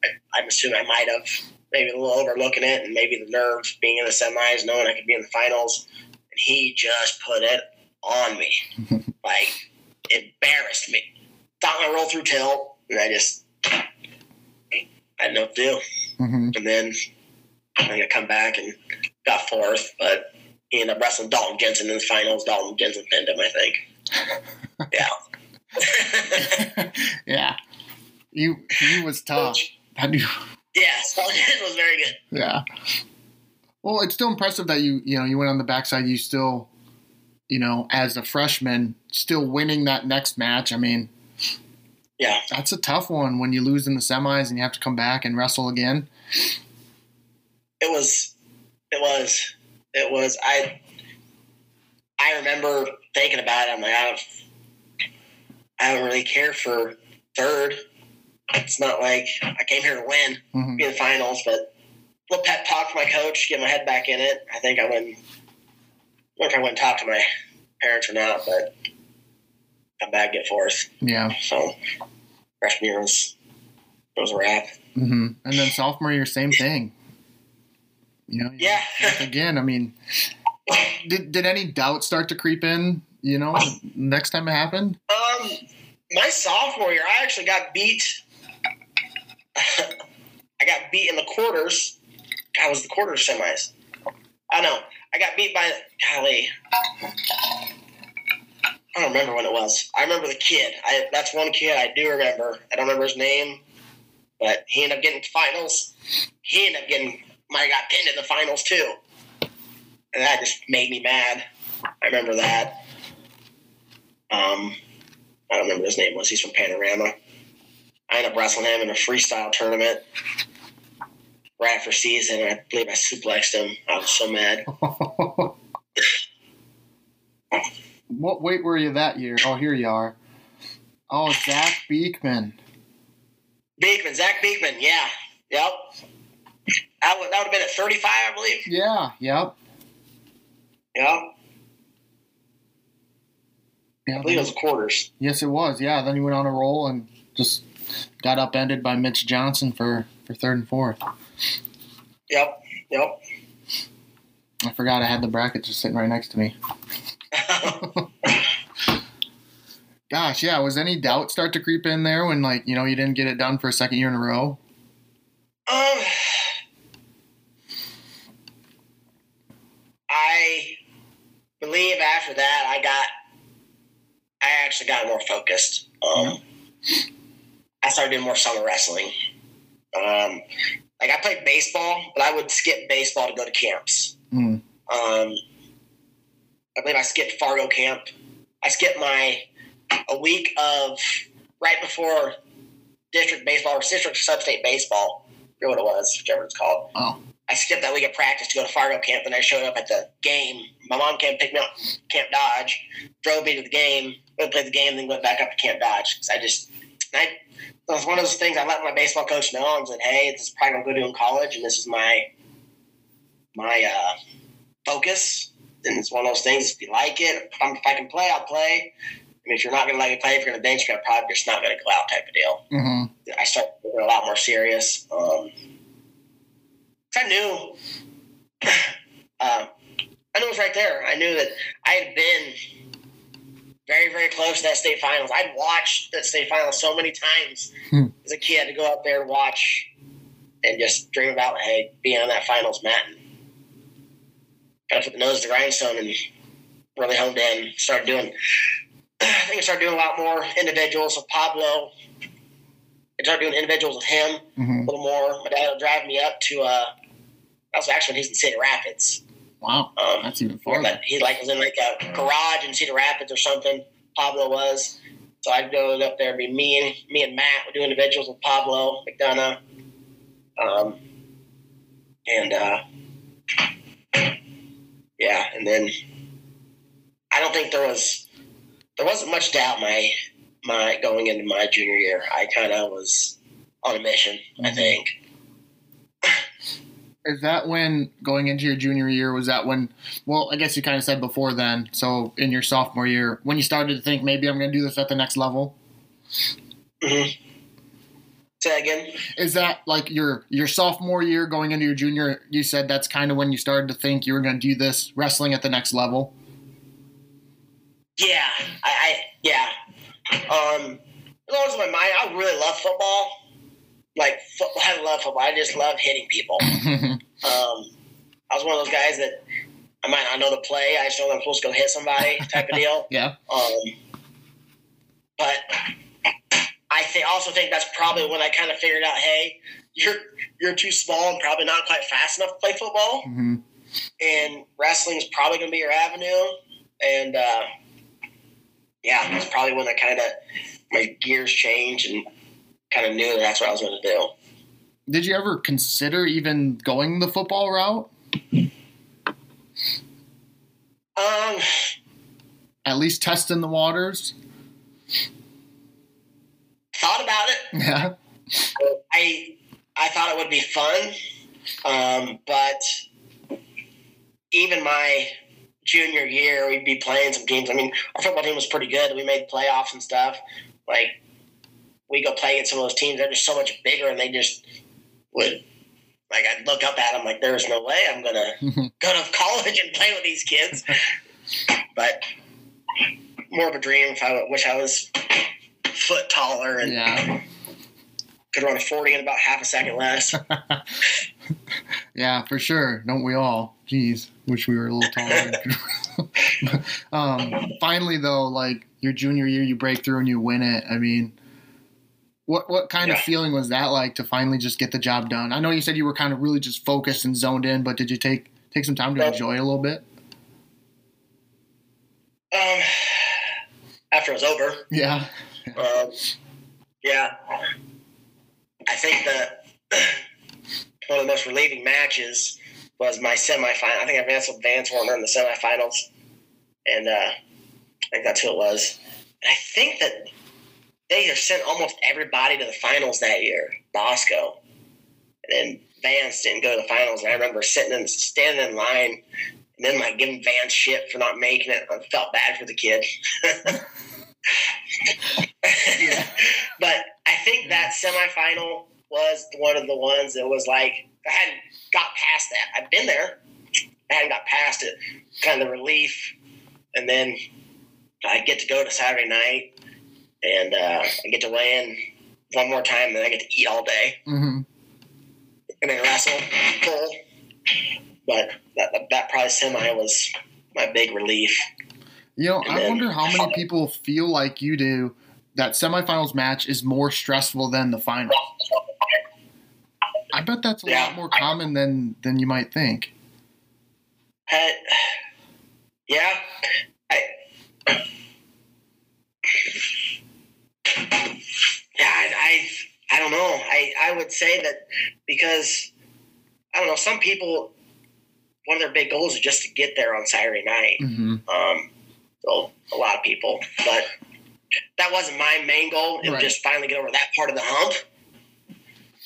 I, I'm assuming I might have. Maybe a little overlooking it, and maybe the nerves being in the semis, knowing I could be in the finals. And he just put it on me. [laughs] like, embarrassed me. Thought my roll through tilt, and I just, I had no clue. hmm And then I think I come back and got fourth, but he ended up wrestling Dalton Jensen in the finals. Dalton Jensen pinned him, I think. [laughs] Yeah. [laughs] yeah. You he was tough. How do you, yeah, Jensen was very good. yeah. Well, it's still impressive that you you know you went on the backside. You still, you know, as a freshman, still winning that next match. I mean, Yeah. that's a tough one when you lose in the semis and you have to come back and wrestle again. It was, it was, it was, I, I remember thinking about it. I'm like, I don't, I don't really care for third. It's not like I came here to win. hmm be in the finals, but a little pep talk from my coach, get my head back in it. I think I went. I don't know if I went and talked to my parents or not, but come back get fourth. Yeah. So freshman year was was a wrap. hmm And then sophomore year, same thing. You know, Yeah. [laughs] again, I mean, did did any doubt start to creep in? You know, next time it happened. Um, my sophomore year, I actually got beat. [laughs] I got beat in the quarters. God, was the quarters semis? I know. I got beat by golly. I don't remember when it was. I remember the kid. I that's one kid I do remember. I don't remember his name, but he ended up getting finals. He ended up getting might have got pinned in the finals too, and that just made me mad. I remember that. Um, I don't remember his name was. He's from Panorama. I ended up wrestling him in a freestyle tournament right after season. I believe I suplexed him. I was so mad. [laughs] what weight were you that year? Oh, here you are. Oh, Zach Beekman. Beekman, Zach Beekman, yeah, yep. That would, that would have been at 35, I believe. Yeah. Yep. Yep. Yeah. I believe it was quarters. Yes, it was. Yeah. Then he went on a roll and just got upended by Mitch Johnson for for third and fourth. Yep. Yep. I forgot I had the bracket just sitting right next to me. [laughs] Gosh, yeah. Was any doubt start to creep in there when like you know you didn't get it done for a second year in a row? Um, I believe after that I got, I actually got more focused. Um, I started doing more summer wrestling. Um, like I played baseball, but I would skip baseball to go to camps. Hmm. Um, I believe I skipped Fargo camp. I skipped my a week of right before district baseball or district sub-state baseball. I forget what it was, whichever it's called. Oh. I skipped that week of practice to go to Fargo camp, and I showed up at the game. My mom came pick me up Camp Dodge, drove me to the game, went play the game, then went back up to Camp Dodge because I just I, it was one of those things I let my baseball coach know and said, "Hey, this is probably what I'm going to do in college, and this is my my uh, focus." And it's one of those things. If you like it, if, I'm, if I can play, I'll play. I mean, if you're not going to let me play, if you're going to bench, me, I'm probably just not going to go out type of deal. Mm-hmm. I started getting a lot more serious. Um, I knew, uh, I knew it was right there. I knew that I had been very, very close to that state finals. I'd watched that state finals so many times Hmm. as a kid to go out there and watch and just dream about, hey, being on that finals mat and kind of put the nose to the grindstone and really honed in. Started doing, [clears throat] I think I started doing a lot more individuals with Pablo. I started doing individuals with him Mm-hmm. a little more. My dad would drive me up to. Uh, that was actually when he's in Cedar Rapids. Wow, Um, that's even farther. he like was in like a garage in Cedar Rapids or something. Pablo was. So I'd go up there. It'd be me and me and Matt would do individuals with Pablo McDonough. Um, and uh, yeah, and then I don't think there was there wasn't much doubt my my going into my junior year. I kind of was on a mission. I Mhm. think. Is that when going into your junior year? Was that when? Well, I guess you kind of said before then. So in your sophomore year, when you started to think maybe I'm going to do this at the next level, hmm Say again. is that like your your sophomore year going into your junior? You said that's kind of when you started to think you were going to do this wrestling at the next level. Yeah, I, I yeah. Um, as long as my mind, I really love football. Like football, I love football. I just love hitting people. [laughs] Um, I was one of those guys that I might not know the play. I just know that I'm supposed to go hit somebody, type of deal. [laughs] yeah. Um, but I think also think that's probably when I kind of figured out, hey, you're you're too small and probably not quite fast enough to play football, hmm and wrestling is probably going to be your avenue. And uh, yeah, that's probably when I kind of my gears changed and kind of knew that that's what I was going to do. Did you ever consider even going the football route? Um, At least testing the waters. Thought about it. [laughs] Yeah. I I thought it would be fun, um, but even my junior year, we'd be playing some teams. I mean, our football team was pretty good. We made playoffs and stuff. Like we go play against some of those teams. They're just so much bigger, and they just would. Like I'd look up at them like there's no way I'm gonna [laughs] go to college and play with these kids. [laughs] but more of a dream. If I wish I was foot taller and Yeah. could run a 40 in about half a second less. [laughs] Yeah, for sure. Don't we all? Jeez, wish we were a little taller. [laughs] [laughs] um, finally, though, like your junior year, you break through and you win it. I mean, what what kind of feeling was that like to finally just get the job done? I know you said you were kind of really just focused and zoned in, but did you take take some time to Well- enjoy a little bit? Um, after it was over, Yeah. Um, yeah, I think that [clears throat] one of the most relieving matches was my semifinal. I think I with Vance Warner in the semifinals, and uh, I think that's who it was. And I think that they have sent almost everybody to the finals that year, Bosco, and then Vance didn't go to the finals. And I remember sitting and standing in line, and then like giving Vance shit for not making it. I felt bad for the kid. [laughs] [laughs] But I think that semifinal was one of the ones that was like I hadn't got past that. I've been there. I hadn't got past it. Kind of the relief, and then I get to go to Saturday night, and uh, I get to weigh in one more time, and then I get to eat all day, hmm and then wrestle, pull. But that, that, that probably semi was my big relief. You know, And I then- wonder how many people feel like you do that semifinals match is more stressful than the final. I bet that's a Yeah. lot more common than than you might think. Uh, yeah, I. Yeah, I, I, I don't know. I, I would say that because I don't know. Some people, one of their big goals is just to get there on Saturday night. hmm Um, so a lot of people, but that wasn't my main goal. It Right. was just finally get over that part of the hump,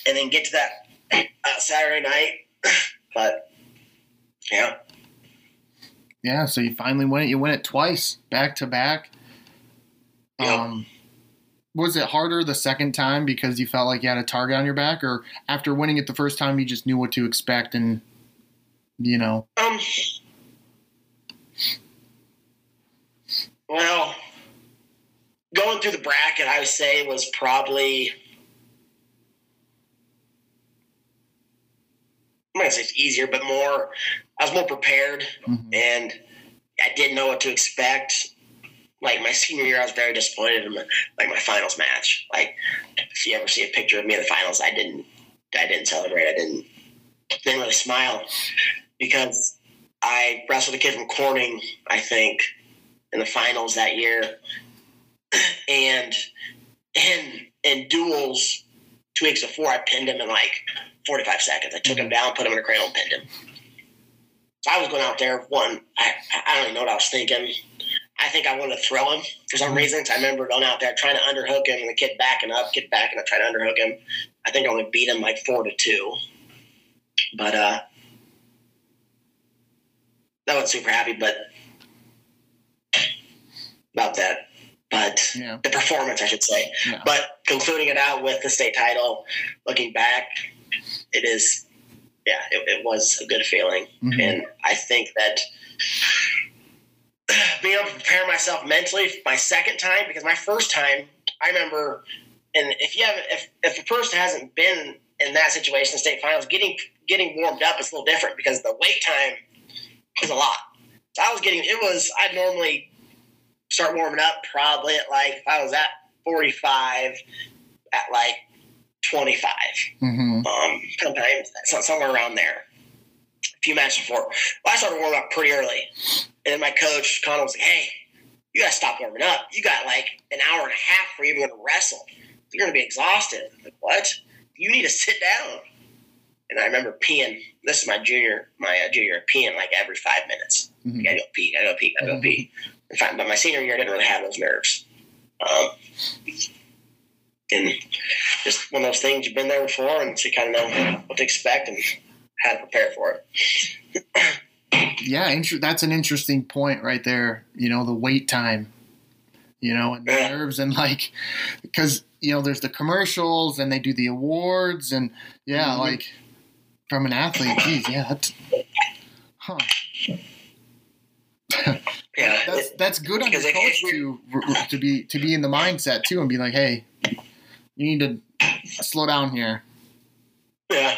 and then get to that uh, Saturday night. [clears throat] but yeah. Yeah, so you finally win it. You win it twice, back to back. Yep. Um, was it harder the second time because you felt like you had a target on your back, or after winning it the first time, you just knew what to expect and, you know, Um. Well, going through the bracket, I would say was probably. I'm not gonna say it's easier, but more. I was more prepared, mhm. and I didn't know what to expect. Like my senior year, I was very disappointed in my, like my finals match. Like, if you ever see a picture of me in the finals, I didn't. I didn't celebrate. I didn't. Didn't really smile because I wrestled a kid from Corning, I think, in the finals that year, and in in duels two weeks before, I pinned him in like forty five seconds. I took him down, put him in a cradle, and pinned him. So I was going out there. One, I I don't even know what I was thinking. I think I wanted to throw him for some reason. I remember going out there trying to underhook him, and the kid backing up, kid backing up, trying to underhook him. I think I only beat him like four to two. But uh, I wasn't super happy, but about that. But Yeah. the performance, I should say. Yeah. But concluding it out with the state title, looking back, it is, yeah, it, it was a good feeling, Mhm. and I think that [sighs] being able to prepare myself mentally for my second time because my first time, I remember, and if you haven't, if if a person hasn't been in that situation, state finals, getting getting warmed up is a little different because the wait time is a lot. So I was getting, it was, I'd normally start warming up probably at like, if I was at 45, at like 25. Mhm. Um, sometimes somewhere around there. A few matches before. Well, I started warming up pretty early. And then my coach, Connell, was like, hey, you got to stop warming up. You got like an hour and a half you're even to wrestle. You're to be exhausted. I'm like, what? You need to sit down. And I remember peeing. This is my junior, my uh, junior peeing like every five minutes. Mhm. I gotta go pee. I gotta go pee. I gotta go pee. But my senior year, I didn't really have those nerves. Um, and just one of those things you've been there before, and so you kind of know what to expect and how to prepare for it. Yeah, inter- that's an interesting point right there. You know, the wait time. You know, and the Yeah. nerves and like because you know there's the commercials and they do the awards and yeah, Mm-hmm. like from an athlete, geez, yeah, that's huh. [laughs] Yeah, That's that's good on your coach to to be to be in the mindset too and be like, hey, you need to slow down here. Yeah.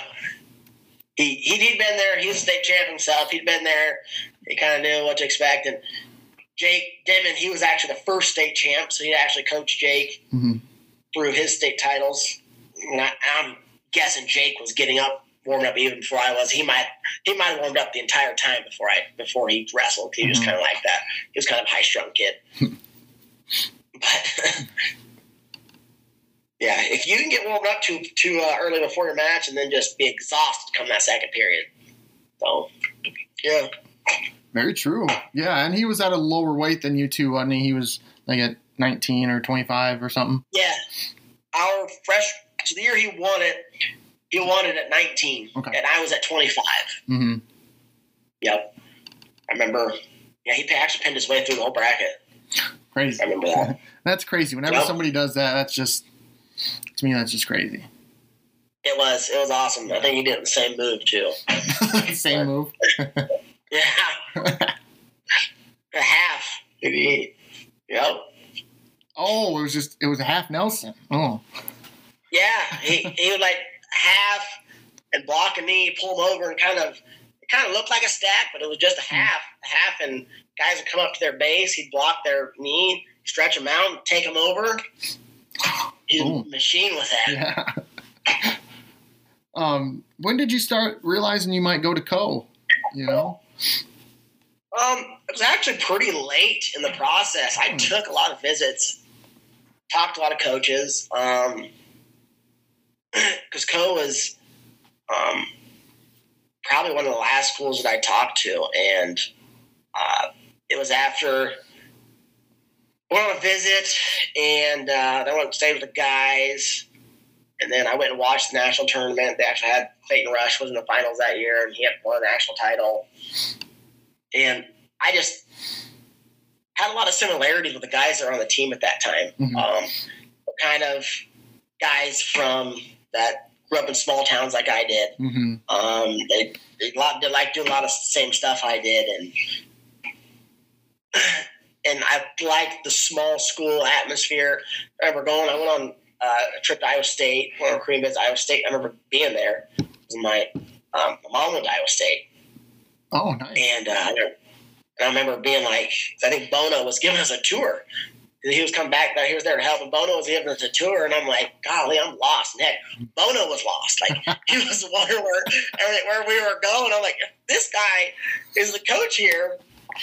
He, he'd, been there. He was a state champ himself. He'd been there. He kind of knew what to expect. And Jake Dimon, he was actually the first state champ, so he actually coached Jake Mhm. through his state titles. And I, I'm guessing Jake was getting up, warming up even before I was. He might he might have warmed up the entire time before I before he wrestled. He was Mhm. kind of like that. He was kind of high strung kid. [laughs] but [laughs] yeah, if you can get warmed up too too uh, early before your match and then just be exhausted come that second period. So yeah, Very true. Yeah, and he was at a lower weight than you two, wasn't he? He was like at 19 or 25 or something. yeah. Our fresh so the year he won it, he won it at 19, Okay. and I was at 25. Mm-hmm. Yep, I remember. Yeah, he actually pinned his way through the whole bracket. Crazy. I remember that. [laughs] That's crazy. Whenever Yep. somebody does that, that's just to me that's just crazy. It was it was awesome. I think he did the same move too. [laughs] Same move. [laughs] Yeah, a half. Yep. Oh, it was just it was a half Nelson. Oh, Yeah, he, he would like half and block a knee, pull him over, and kind of it kind of looked like a stack, but it was just a half, a half, and guys would come up to their base, he'd block their knee, stretch them out, and take them over. He's Ooh. a machine with that. yeah. um, when did you start realizing you might go to Coe? You know. Um, it was actually pretty late in the process. I Hmm. took a lot of visits, talked to a lot of coaches. Um, [clears throat] because Coe was um, probably one of the last schools that I talked to, and uh, it was after went on a visit, and uh, I went and stayed with the guys. And then I went and watched the national tournament. They actually had Clayton Rush was in the finals that year, and he had won a national title. And I just had a lot of similarities with the guys that were on the team at that time. Mhm. Um, kind of guys from that grew up in small towns like I did. Mm-hmm. Um, they they, lot, they like doing a lot of the same stuff I did, and [sighs] and I liked the small school atmosphere. I remember going. I went on uh, a trip to Iowa State. Went on a Korean visit Iowa State. I remember being there. My um, my mom went to Iowa State, Oh, nice. and uh, and I remember being like, I think Bono was giving us a tour. He was coming back. He was there to help, and Bono was giving us a tour. And I'm like, golly, I'm lost. Heck, Bono was lost. Like [laughs] he was wondering where everything- where we were going. I'm like, this guy is the coach here.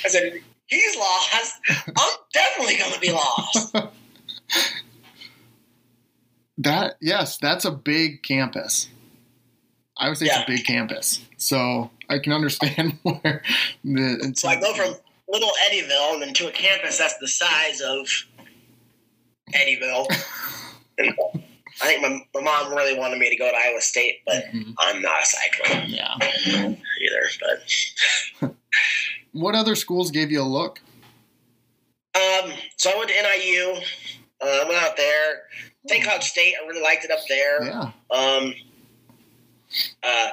I said, he's lost. I'm definitely going to be lost. [laughs] That yes, that's a big campus. I would say Yeah. it's a big campus, so I can understand [laughs] where the. So I go from little Eddyville and then to a campus that's the size of Eddyville. And I think my, my mom really wanted me to go to Iowa State, but Mhm. I'm not a cyclone Yeah. either. But What other schools gave you a look? um, so I went to NIU. Uh, I went out there. St. Cloud State, I really liked it up there. Yeah. Um, uh,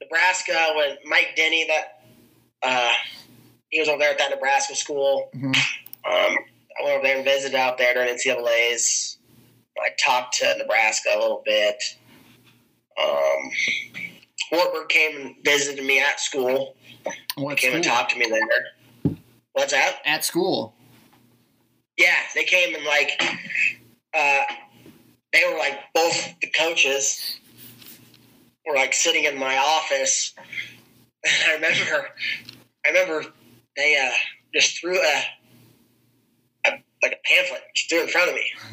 Nebraska, when Mike Denney, that uh, he was over there at that Nebraska school. Mhm. Um, I went over there and visited out there during NCAA's. I talked to Nebraska a little bit. Um, Wartburg came and visited me at school. What Came and talked to me there. What's that? At school. Yeah, they came and like, uh, they were like both the coaches were like sitting in my office. [laughs] I remember, I remember they uh, just threw a like a pamphlet threw in front of me. [laughs]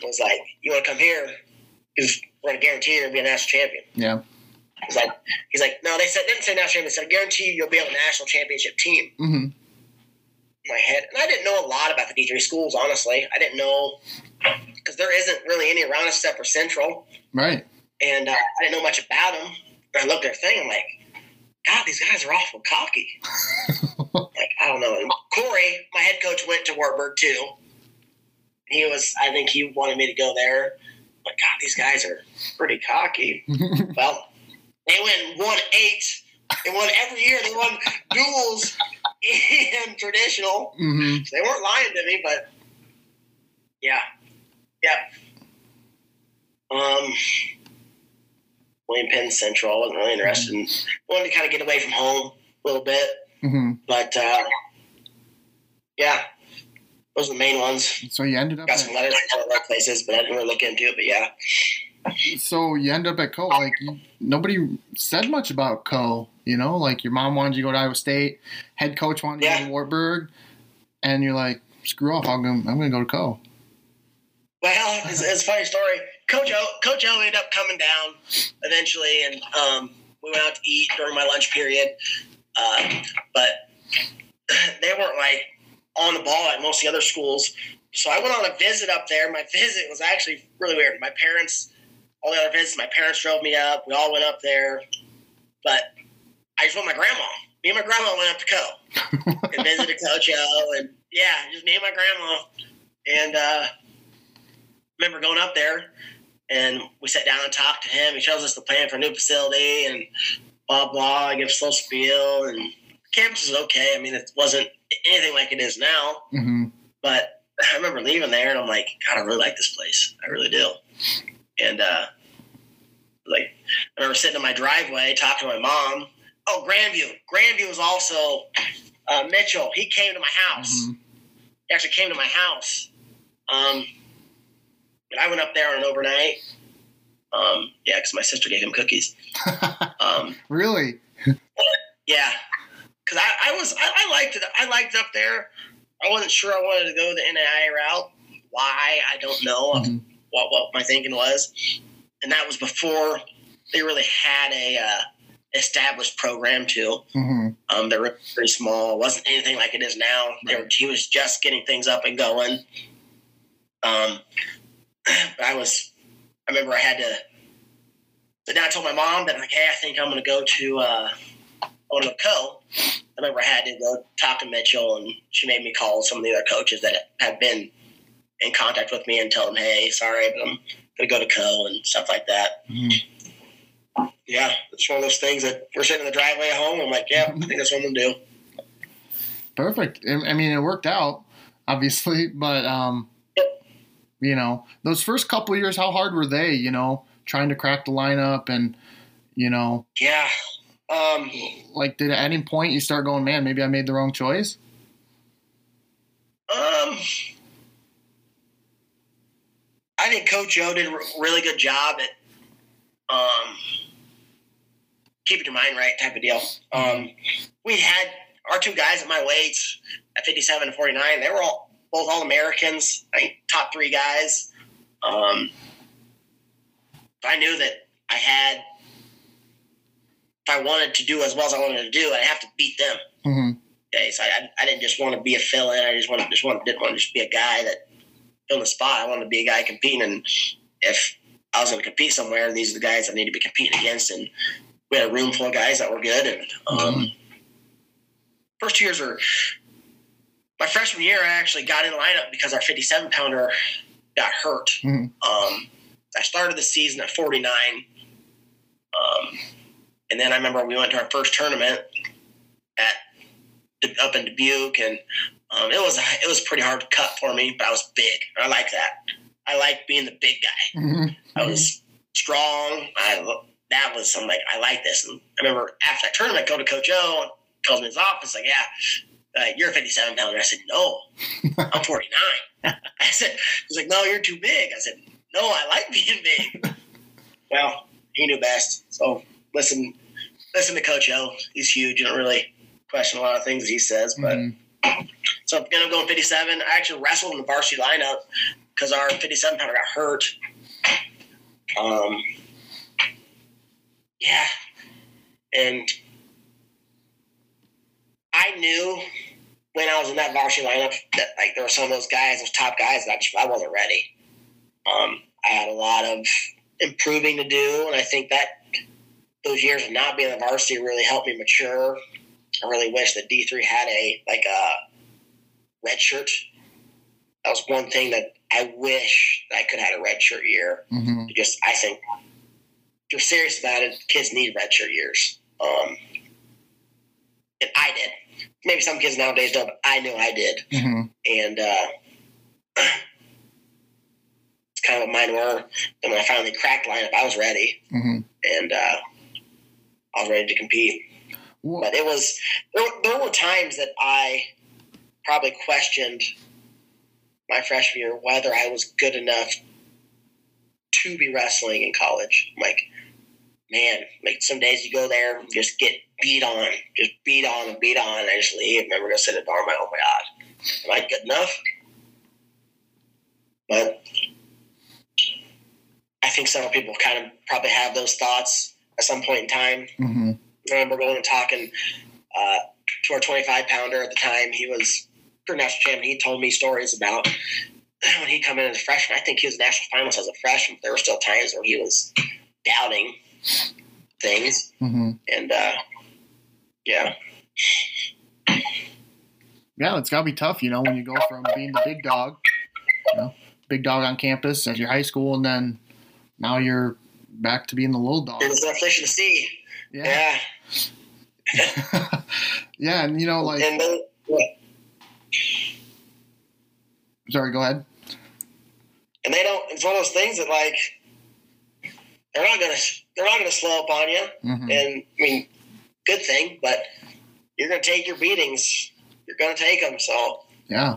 it was like, "You want to come here? Because we're gonna guarantee you're gonna be a national champion." Yeah. He's like, he's like, no, they said they didn't say national champion. They said, I guarantee you you'll be on a national championship team hmm in my head. And I didn't know a lot about the D3 schools, honestly. I didn't know because there isn't really any around us except for Central, Right. and uh, I didn't know much about them. I looked at their thing, I'm like, God, these guys are awful cocky. [laughs] I don't know. Corey, my head coach, went to Wartburg too. He was, I think, he wanted me to go there. But God, these guys are pretty cocky. [laughs] well, they win one eight. They won every year. They won duels and traditional. hmm So they weren't lying to me, but yeah, yeah. Um, William Penn Central. I wasn't really interested. in Wanted to kind of get away from home a little bit, hmm but uh, yeah, those are the main ones. So you ended up. Got At, some letters from other places, but I didn't really look into it. But yeah, so you end up at Coe. Like you, nobody said much about Coe. You know, like your mom wanted you to go to Iowa State, head coach wanted you to go to Wartburg, and you're like, screw off. I'm going. I'm going to go to Coe. Well, it's, it's a funny story. Coach O, Coach O ended up coming down eventually, and um, we went out to eat during my lunch period. Uh, but [laughs] they weren't like on the ball at most of the other schools. So I went on a visit up there. My [laughs] visit was actually really weird. My parents, all the other visits, my parents drove me up. We all went up there, but I just went with my grandma. Me and my grandma went up to Coe and [laughs] visited Coach O, and yeah, just me and my grandma. And uh, remember going up there and we sat down and talked to him. He shows us the plan for a new facility and blah blah. I give a little spiel and campus was okay. I mean, it wasn't anything like it is now, hmm but I remember leaving there and I'm like, God, I really like this place. I really do. And uh, like, I remember sitting in my driveway talking to my mom. Oh, Grandview. Grandview was also uh, Mitchell. He came to my house. hmm He actually came to my house. Um, and I went up there on an overnight. Um, yeah, because my sister gave him cookies. [laughs] Um, really? yeah, because I, I was I, I liked it. I liked it up there. I wasn't sure I wanted to go the NAIA route. Why I don't know Mhm. what what my thinking was, and that was before they really had a uh, established program too. hmm Um, they were pretty small. It wasn't anything like it is now. They were, he was just getting things up and going. Um, but [clears throat] I was, I remember I had to. But then I told my mom that I'm like, hey, I think I'm going to go to, uh, I want to Coe. I remember I had to go talk to Mitchell, and she made me call some of the other coaches that had been in contact with me and tell them, hey, sorry, but I'm going to go to Coe and stuff like that. hmm Yeah, it's one of those things that we're sitting in the driveway at home. I'm like, yeah, I think that's what I'm going to do. Perfect. I I mean, it worked out, obviously, [laughs] but um, you know, those first couple years, how hard were they? You know, trying to crack the lineup, and you know, Yeah. Um, like, did at any point you start going, man, maybe I made the wrong choice? Um, I think Coach O did a really good job at um, keeping your mind right type of deal. Um, we had our two guys at my weights at 57 and 49. They were all both all Americans. I think top three guys. Um, I knew that I had. If I wanted to do as well as I wanted to do, I'd have to beat them hmm days. I, I, I didn't just want to be a fill in. I just wanted just want didn't want to just be a guy that filled the spot. I wanted to be a guy competing. And if I was going to compete somewhere, these are the guys I need to be competing against. And we had a room full of guys that were good. And um, first two years were my freshman year. I actually got in the lineup because our 57 pounder got hurt. Mhm. Um, I started the season at 49. Um, and then I remember we went to our first tournament at up in Dubuque, and um, it was it was pretty hard to cut for me, but I was big. I like that. I like being the big guy. hmm I was strong. I that was I'm like I like this. And I remember after that tournament, I go to Coach O, calls me in his office, like, yeah, uh, you're a 57 pounder. I said, no, I'm [laughs] 49. [laughs] I said, he's like, no, you're too big. I said, no, I like being big. [laughs] well, he knew best. So listen, listen to Coach O. He's huge. You don't really question a lot of things that he says, but. Mhm. So I'm gonna go 57. I actually wrestled in the varsity lineup because our 57 pounder got hurt. Um, yeah, and I knew when I was in that varsity lineup that like there were some of those guys, those top guys, that I just I wasn't ready. Um, I had a lot of improving to do, and I think that those years of not being in the varsity really helped me mature. I really wish that D three had a like a red shirt. That was one thing that I wish I could have had a red shirt year. hmm Just I think if you're serious about it, kids need red shirt years. Um, and I did. Maybe some kids nowadays don't, but I knew I did. hmm And uh, [clears throat] it's kind of what mine were. And when I finally cracked lineup, I was ready, hmm and uh, I was ready to compete. But it was there, there were times that I probably questioned my freshman year whether I was good enough to be wrestling in college. Like, man, like some days you go there just get beat on, just beat on and beat on, and I just leave. And we're gonna sit at the bar. I'm like, oh my god, am I good enough? But I think several people kind of probably have those thoughts at some point in time. hmm I remember going and talking uh, to our 25 pounder at the time. He was for national champion. He told me stories about [clears throat] when he come in as a freshman. I think he was national finals as a freshman. There were still times where he was doubting things, hmm and uh, yeah, Yeah, it's got to be tough, you know, when you go from being the big dog, you know, big dog on campus at your high school, and then now you're back to being the little dog. it was a fish the sea. Yeah. Yeah, [laughs] yeah, and you know, like, then, yeah. sorry, go ahead. and they don't. It's one of those things that like they're not gonna they're not gonna slow up on you. hmm And I mean, good thing, but you're going to take your beatings. You're going to take them. So Yeah.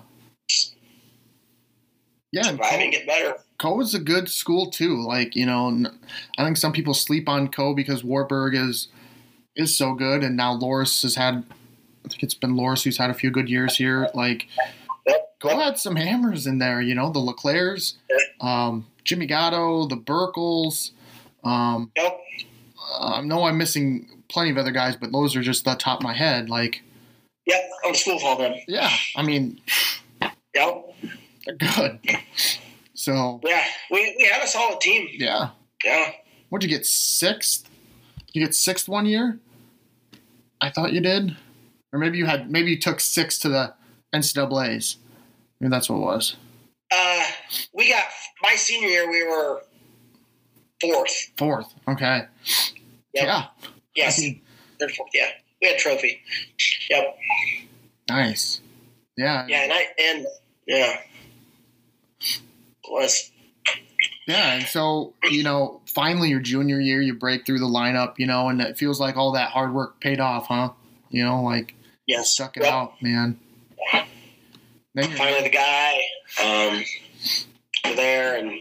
Yeah, survive and Coe, get better. Coe is a good school too. Like you know, I think some people sleep on Coe because Wartburg is is so good, and now Loras has had. I think it's been Loras who's had a few good years here. Like. Coe had some hammers in there. You know, the Leclairs, um, Jimmy Gatto, the Burkles. Um, Yep. I know I'm missing plenty of other guys, but those are just the top of my head. Like, Yep. I'm school hall then. yeah, I mean, Yep. they're good. So Yeah. We, we had a solid team. yeah, Yeah. what'd you get sixth? You get sixth one year? I thought you did, or maybe you had maybe you took six to the NCAA's. Maybe that's what it was. Uh, we got, my senior year, we were fourth. Fourth. Okay. Yep. Yeah. Yes. I mean, Third, fourth. Yeah. We had a trophy. Yep. nice. Yeah. Yeah. And I, and yeah. Was. Yeah, and so you know, finally your junior year, you break through the lineup, you know, and it feels like all that hard work paid off, huh? You know, like Yes. stuck it Yep. out, man. Then finally the guy um there and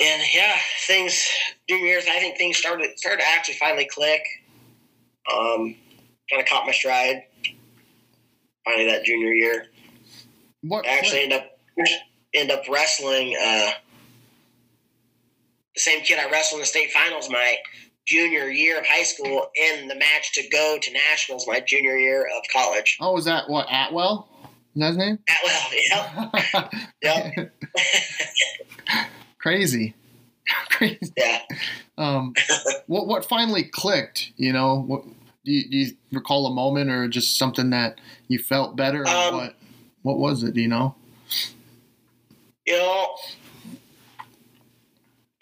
and yeah things junior years i think things started started to actually finally click um kind of caught my stride finally that junior year what? I actually end up end up wrestling uh the same kid i wrestled in the state finals my junior year of high school in the match to go to nationals my junior year of college oh, is that what Atwell? Is that his name? well yeah [laughs] Yep. [laughs] [laughs] Crazy, [laughs] crazy. yeah Um, [laughs] what what finally clicked? You know, what do you, do you recall a moment or just something that you felt better? Or Um, what what was it? Do you know? you know,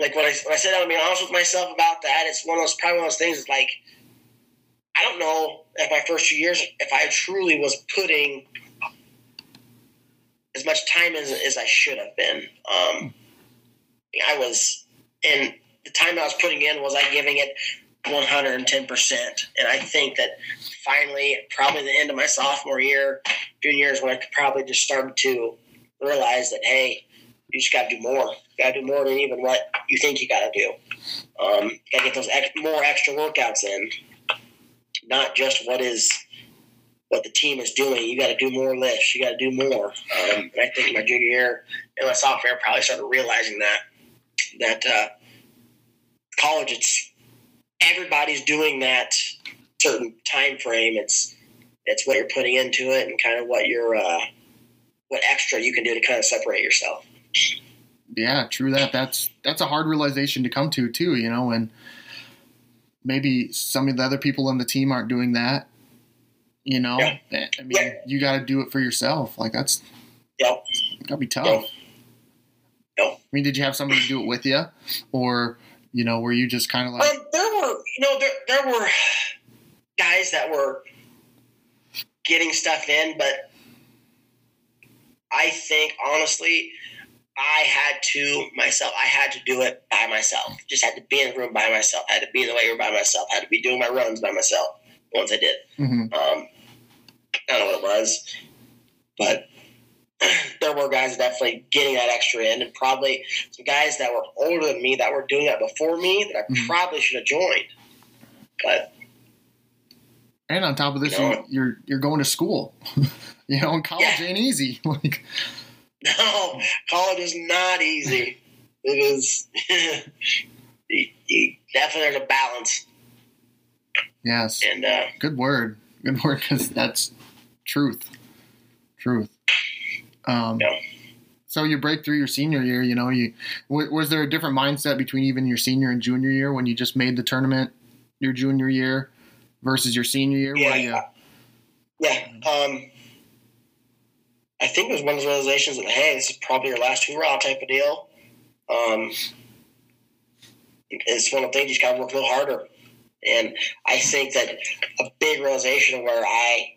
like when I, when I said I'm being honest with myself about that, it's one of those probably one of those things. It's like I don't know if my first few years, if I truly was putting as much time as, as I should have been. Um, I was, and the time I was putting in was I giving it 110 percent, and I think that finally, probably the end of my sophomore year, junior year is when I could probably just started to realize that hey, you just got to do more. You got to do more than even what you think you got to do. Um, got to get those ex- more extra workouts in, not just what is what the team is doing. You got to do more lifts. You got to do more. Um, and I think my junior year and my sophomore year, probably started realizing that that uh, college, it's everybody's doing that certain time frame. It's it's what you're putting into it and kind of what you're uh, what extra you can do to kind of separate yourself. yeah, true that. That's that's a hard realization to come to too. You know, and maybe some of the other people on the team aren't doing that. You know, Yeah. I mean, Yeah. you got to do it for yourself. Like that's Yep. gotta be tough. Yep. Yep. I mean, did you have somebody to do it with you, or you know, were you just kind of like, Um, there were, you know, there there were guys that were getting stuff in, but I think honestly, I had to myself. I had to do it by myself. Just had to be in the room by myself. Had to be in the weight room by myself. Had to be doing my runs by myself. Once I did, Mhm. um, I don't know what it was, but [clears throat] there were guys definitely getting that extra in, and probably some guys that were older than me that were doing that before me that I Mhm. probably should have joined. But and on top of this, You know- you, you're you're going to school. [laughs] you know, and college Yeah. ain't easy. [laughs] like, no, college is not easy. It is. [laughs] you, you, definitely, there's a balance, yes, and uh, good word, good word, because that's truth, truth. Um, Yeah. So you break through your senior year. You know, you w- was there a different mindset between even your senior and junior year when you just made the tournament your junior year versus your senior year? Yeah. You, yeah. Um, I think it was one of those realizations that hey, this is probably your last hurrah type of deal. Um, it's one of the things you just got to work a little harder, and I think that a big realization where I,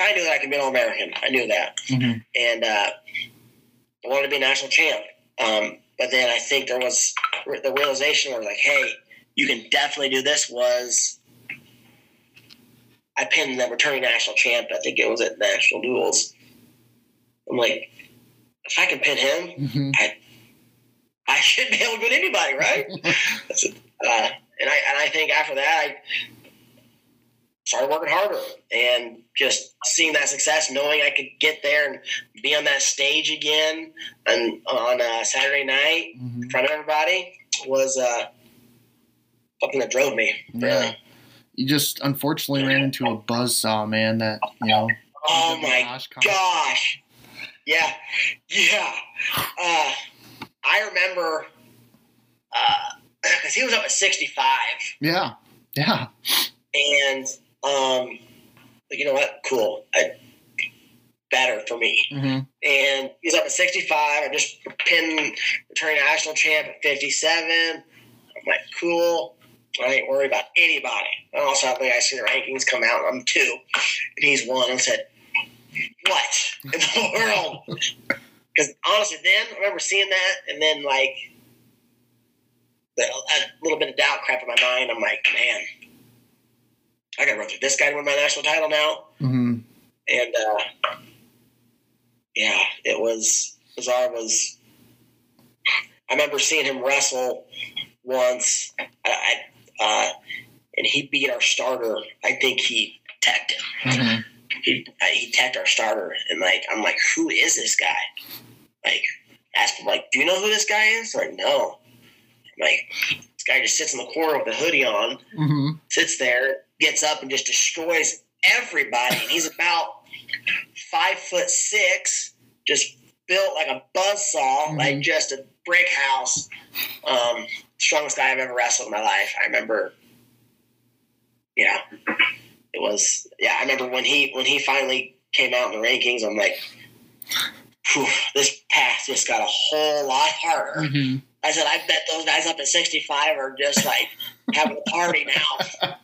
I knew that I could be an All American. I knew that. Mhm. and uh, I wanted to be a national champ. Um, but then I think there was the realization where like, hey, you can definitely do this. Was I pinned the returning national champ? I think it was at national duels. I'm like, if I can pin him, Mhm. I [laughs] should be able to beat anybody, right? [laughs] Uh, and I and I think after that, I started working harder and just seeing that success, knowing I could get there and be on that stage again and on uh, Saturday night Mhm. in front of everybody was uh, something that drove me. Really. Yeah. You just unfortunately ran into a buzzsaw, man. That you know. Oh my Gosh, gosh. Yeah. Yeah. Uh, I remember [clears throat] because he was up at 65. Yeah, yeah. and um, you know what? Cool. I, better for me. hmm And he's up at 65. I just pinned returning national champ at 57. I'm like, cool. I ain't worried about anybody. And also, I think I see the rankings come out, I'm two, and he's one. I said, what in the [laughs] world? Because honestly, then I remember seeing that, and then like a little bit of doubt crap in my mind. I'm like, man, I got to run through this guy to win my national title now. hmm And uh, yeah, it was Bizarre was. I remember seeing him wrestle once, I, I, uh, and he beat our starter. I think he teched him hmm he uh, he tagged our starter, and like I'm like, who is this guy? Like, ask him like, do you know who this guy is? Like, no. I'm like, this guy just sits in the corner with a hoodie on, hmm sits there, gets up, and just destroys everybody. And he's about five foot six, just built like a buzzsaw, Mhm. like just a brick house. Um, strongest guy I've ever wrestled in my life. I remember. Yeah, it was. Yeah, I remember when he when he finally came out in the rankings. I'm like, this path just got a whole lot harder. hmm I said, I bet those guys up at 65 are just like having a party now.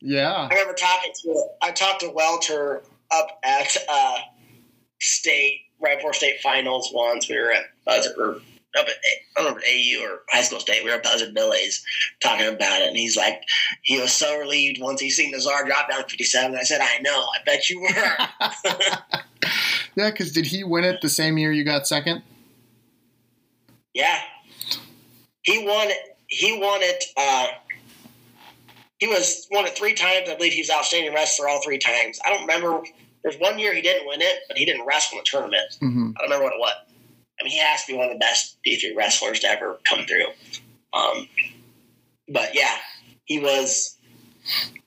Yeah. I remember talking to I talked to Welter up at uh, state right before state finals once. We were at Buzzard or up at I don't remember AU or high school state. We were at Buzzard Billy's talking about it, and he's like, he was so relieved once he seen Nazar drop down to 57. I said, I know, I bet you were. [laughs] Yeah, because did he win it the same year you got second? yeah, he won it. He won it. Uh, he was won it three times. I believe he was outstanding wrestler all three times. I don't remember. There's one year he didn't win it, but he didn't wrestle in the tournament. hmm I don't remember what it was. I mean, he has to be one of the best D3 wrestlers to ever come through. Um, but yeah, he was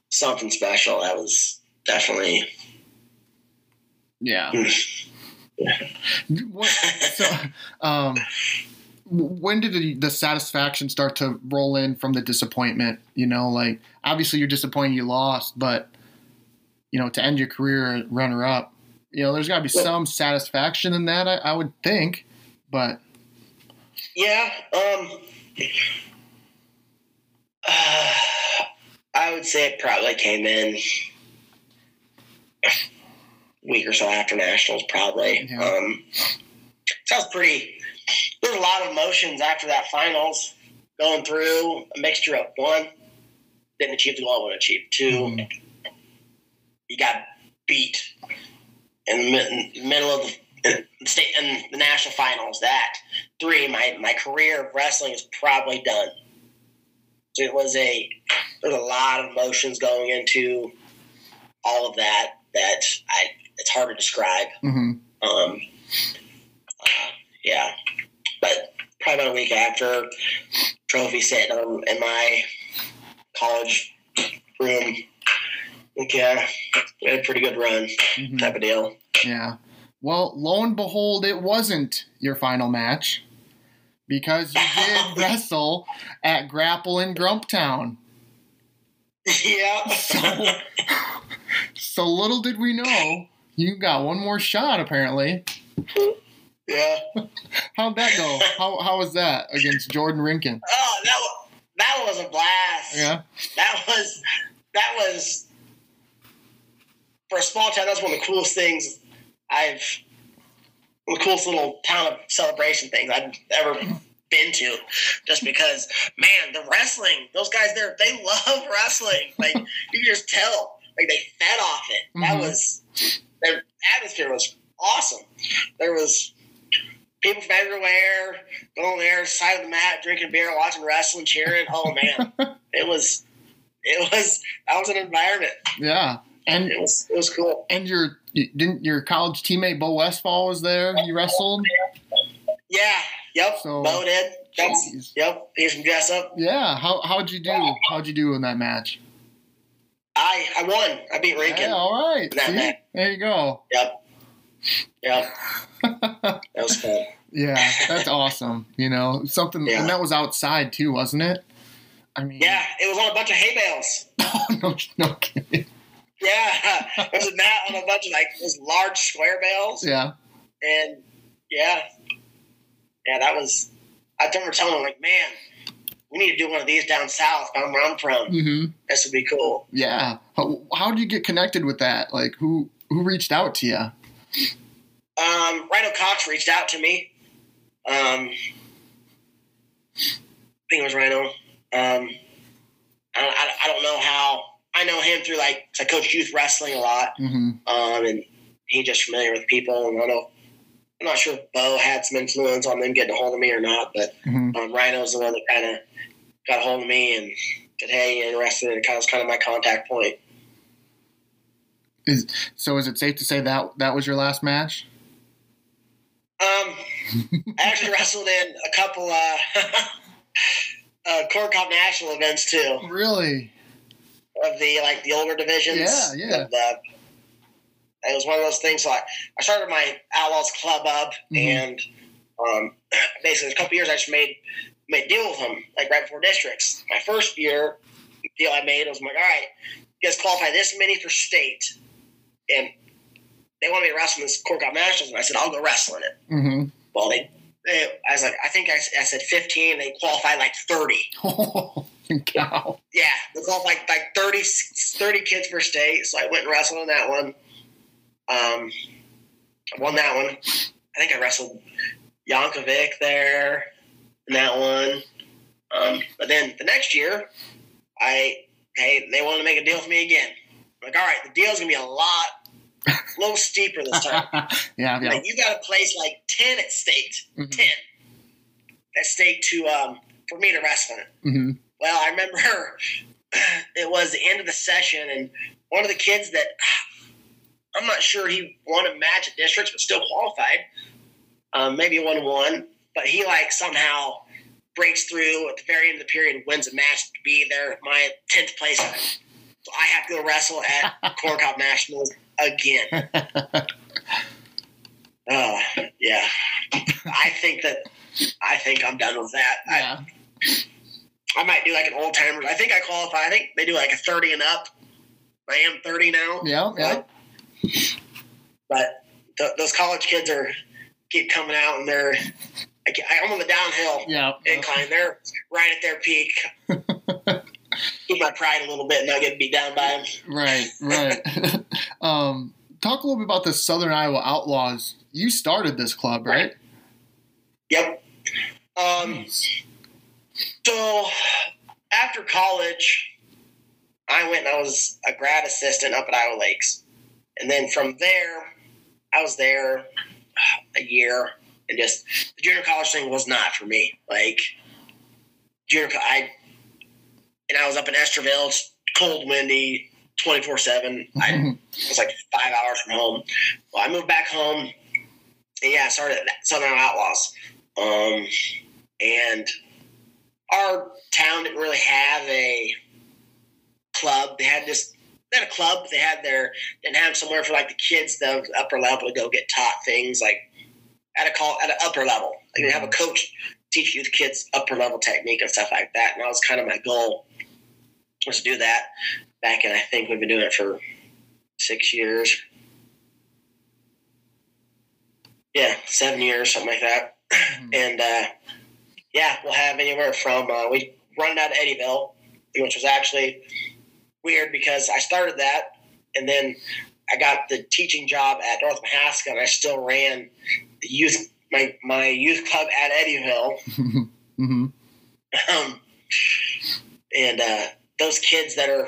something special. That was definitely Yeah. it [laughs] what, so, um, when did the, the satisfaction start to roll in from the disappointment? You know, like obviously you're disappointed you lost, but you know, to end your career runner up, you know, there's got to be some satisfaction in that. I, I would think, but Yeah. Um. [sighs] I would say it probably came in a week or so after nationals, probably. Yeah. Um, sounds pretty. There's a lot of emotions after that finals. Going through a mixture of one, didn't achieve the goal I to achieve. 2 Mhm. you got beat in the middle of the state in the national finals. That three, my my career of wrestling is probably done. So it was a there's a lot of emotions going into all of that that I it's hard to describe. mhm. Um, uh, yeah, but probably about a week after, trophy sitting on, in my college room. Okay, we had a pretty good run, Mhm. type of deal. yeah. Well, lo and behold, it wasn't your final match because you did [laughs] wrestle at Grapple in Grumptown. yeah. [laughs] So, so little did we know you got one more shot. Apparently, [laughs] yeah. how'd that go? How how was that against Jordan Rinkin? Oh, that was, that was a blast. Yeah. That was that was for a small town. That's one of the coolest things I've the coolest little town of celebration things I've ever been to. Just because, man, the wrestling, those guys there, they love wrestling. Like [laughs] you can just tell, like they fed off it. That Mhm. was their atmosphere was awesome. There was people from everywhere going there, side of the mat, drinking beer, watching wrestling, cheering. Oh man, [laughs] it was, it was, that was an environment. Yeah, and It was, it was cool. and your didn't your college teammate Bo Westfall was there? You wrestled. Yeah. Yep. So- Bo did. That's, yep. He's from dress up. Yeah. How how'd you do? How'd you do in that match? I, I won. I beat Rankin. Yeah, all right. See? match. There you go. Yep. Yep. [laughs] That was fun. Yeah, that's awesome. You know, something, Yeah. and that was outside too, wasn't it? I mean, Yeah. It was on a bunch of hay bales. Oh, [laughs] no, no kidding. Yeah. There was a mat on a bunch of like those large square bales. Yeah. And yeah, yeah, that was. I remember telling him like, man, we need to do one of these down south. I'm where I'm from. hmm This would be cool. Yeah. How, how did you get connected with that? Like, who who reached out to you? Um, Rhino Cox reached out to me. Um, I think it was Rhino. Um, I, I, I don't know how. I know him through like I coach youth wrestling a lot, hmm um, and he's just familiar with people. And I know I'm not sure if Bo had some influence on them getting a hold of me or not, but hmm um, Rhino's the one that kind of got a hold of me and said, "Hey, you interested?" And it kind of was kind of my contact point. Is so? Is it safe to say that that was your last match? Um, I actually wrestled in a couple uh, [laughs] uh, Corn Cup national events too Really? of the like the older divisions. Yeah, yeah. The, it was one of those things. So I, I started my Outlaws Club up, Mhm. and um, [clears throat] basically a couple years I just made made a deal with them like right before districts. My first year deal I made was I'm like, all right, you guys qualify this many for state, and they want me to wrestle in this Cup nationals, and I said I'll go wrestle in it. hmm Well, they, they I was like, I think I, I said 15. They qualified like 30. [laughs] Oh, cow. Yeah, they qualified like 30, 30 kids per state. So I went and wrestled in that one. Um, I won that one. I think I wrestled Yankovic there in that one. Um, but then the next year, I hey, they wanted to make a deal with me again. Like, all right, the deal's gonna be a lot, a [laughs] little steeper this time. [laughs] yeah, yeah. Like you got to place like ten at state, Mhm. ten at state to um for me to wrestle in it. hmm Well, I remember [laughs] it was the end of the session, and one of the kids that [sighs] I'm not sure he won a match at districts, but still qualified. Um, maybe won one, but he like somehow breaks through at the very end of the period, wins a match to be there, my tenth place. I have to go wrestle at [laughs] Corn Cup Nationals again. Oh yeah, I think that I think I'm done with that. Yeah. I, I might do like an old timer. I think I qualify. I think they do like a 30 and up. I am 30 now. Yeah. Yeah. But th- those college kids are keep coming out and they're I, I'm on the downhill Yeah. incline. They're right at their peak. [laughs] My pride a little bit and not get beat down by them. Right. Right. [laughs] um, talk a little bit about the Southern Iowa Outlaws. You started this club, right? Yep. Um, so after college, I went and I was a grad assistant up at Iowa Lakes. And then from there, I was there a year and just the junior college thing was not for me. Like junior, I and I was up in Estherville. It's cold, windy, twenty four seven. I it [laughs] was like five hours from home. Well, I moved back home. And yeah, I started at Southern Outlaws. Um, and our town didn't really have a club. They had this. They had a club. They had their didn't have somewhere for like the kids, the upper level, to go get taught things like at a call at an upper level. Like they have a coach teach you the kids upper level technique and stuff like that. And that was kind of my goal was to do that. Back in I think we've been doing it for six years. Yeah, seven years, something like that. [clears throat] And uh, yeah, we'll have anywhere from uh, we run out of Eddyville, which was actually weird because I started that, and then I got the teaching job at North Mahaska, and I still ran the youth my my youth club at Eddyville. [laughs] hmm Um, and uh, those kids that are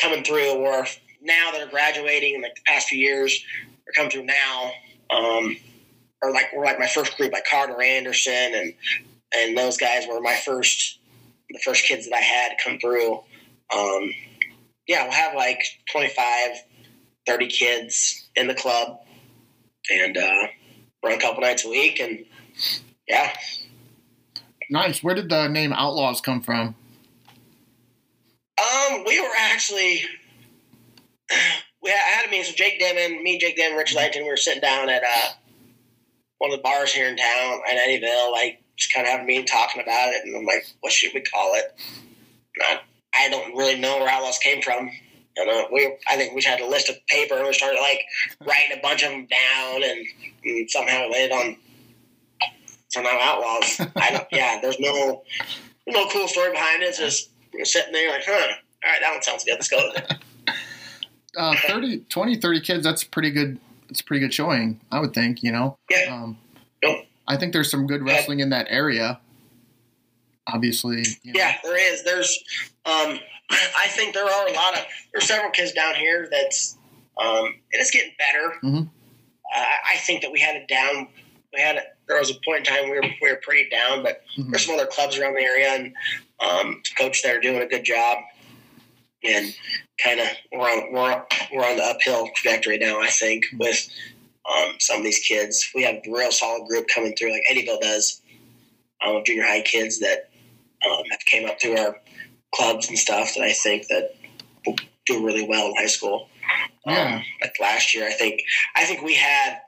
coming through, or now that are graduating in like the past few years, are coming through now. Um, or like we're like my first group, like Carter Anderson, and and those guys were my first, the first kids that I had come through. Um, yeah, we'll have like 25, 30 kids in the club, and uh, run a couple nights a week, and yeah, Nice. Where did the name Outlaws come from? Um, we were actually [sighs] we had, I had a meeting. So Jake Dimon, me, Jake Dimon, Rich Legend, we were sitting down at uh, one of the bars here in town at Eddyville, like just kind of having a meeting, talking about it, and I'm like, what should we call it? I, I don't really know where Outlaws came from. Know, we I think we had a list of paper and we started like writing a bunch of them down, and, and somehow it landed on somehow Outlaws. I don't, yeah, there's no no cool story behind it. It's just you're sitting there like, huh, all right, that one sounds good. Let's go with it. [laughs] Uh, 30, 20, 30 kids. That's pretty good. It's pretty good showing, I would think. You know. Yeah. Um, Yep. I think there's some good wrestling in that area. Obviously. you know. Yeah, there is. There's, um, [laughs] I think there are a lot of, there's several kids down here that's, um, and it's getting better. Mhm. Uh, I think that we had it down. We had it, there was a point in time we were, we were pretty down, but Mhm. there's some other clubs around the area and, um, coach there doing a good job. And kind of we're on we're, we're on the uphill trajectory now. I think with um, some of these kids, we have a real solid group coming through, like Eddyville does, um, junior high kids that um, have came up through our clubs and stuff that I think that will do really well in high school. Yeah. Um, like last year, I think I think we had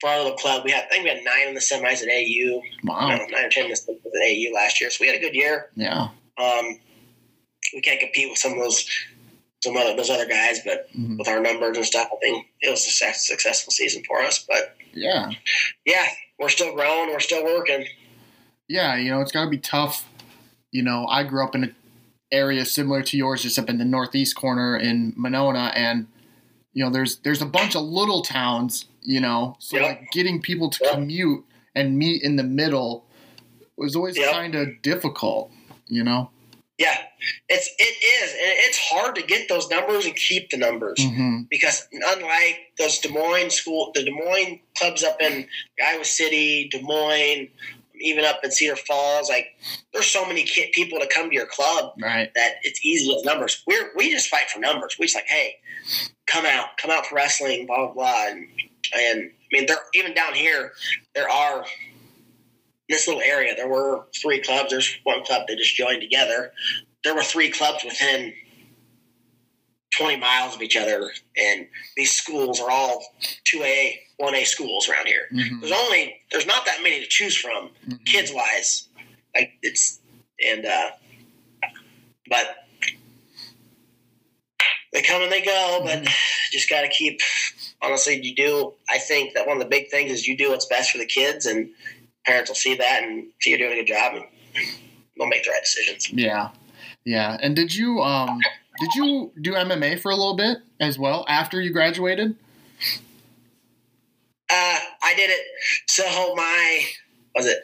for our little club, we had I think we had nine in the semis at AU, Wow. no, nine or ten in the semis at AU last year. So we had a good year. Yeah. Um, we can't compete with some of those some other those other guys, but Mhm. with our numbers and stuff, I think it was a successful season for us. But Yeah. yeah, we're still growing, we're still working. Yeah. You know, it's got to be tough. You know, I grew up in an area similar to yours, just up in the northeast corner in Monona, and you know, there's there's a bunch of little towns. You know, so Yep. like getting people to Yep. commute and meet in the middle was always Yep. kind of difficult. You know. Yeah, it's it is, and it's hard to get those numbers and keep the numbers. hmm because unlike those Des Moines school, the Des Moines clubs up in Iowa City, Des Moines, even up in Cedar Falls, like there's so many kid, people to come to your club Right. that it's easy with numbers. We're we just fight for numbers. We just like, hey, come out, come out for wrestling, blah blah blah. And, and I mean, there even down here, there are in this little area. There were three clubs. There's one club that just joined together. There were three clubs within 20 miles of each other, and these schools are all 2A, 1A schools around here. Mhm. There's only there's not that many to choose from, Mhm. kids wise. Like it's and uh, but they come and they go, but just got to keep. Honestly, you do. I think that one of the big things is you do what's best for the kids, and parents will see that and see you're doing a good job, and they'll make the right decisions. Yeah, yeah. And did you um did you do MMA for a little bit as well after you graduated? Uh, I did it. So my was it?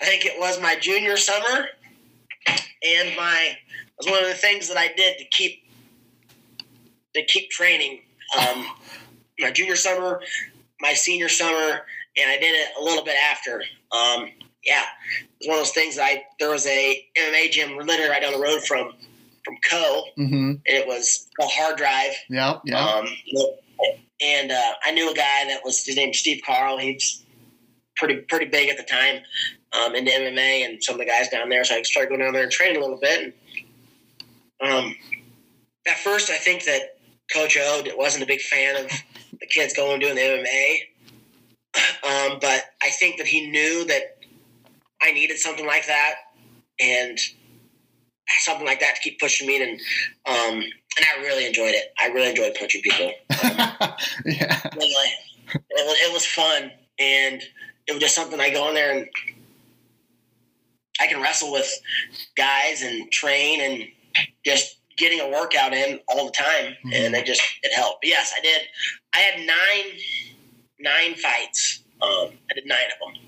I think it was my junior summer, and my it was one of the things that I did to keep to keep training. Um, my junior summer, my senior summer, and I did it a little bit after. Um, yeah, it was one of those things. I there was a MMA gym literally right down the road from from Coe, Mm-hmm. and it was a Hard Drive. Yep. Yeah. Um, and uh, I knew a guy that was his name Steve Carl. He's pretty pretty big at the time um, into MMA and some of the guys down there. So I started going down there and training a little bit. And, um, at first, I think that Coach O wasn't a big fan of the kids going doing the MMA. Um, but I think that he knew that I needed something like that and something like that to keep pushing me. And um, and I really enjoyed it. I really enjoyed punching people. [laughs] yeah. Really, it was, it was fun, and it was just something I go in there and I can wrestle with guys and train and just getting a workout in all the time, and it just it helped. But yes, I did. I had nine nine fights. Um, I did nine of them.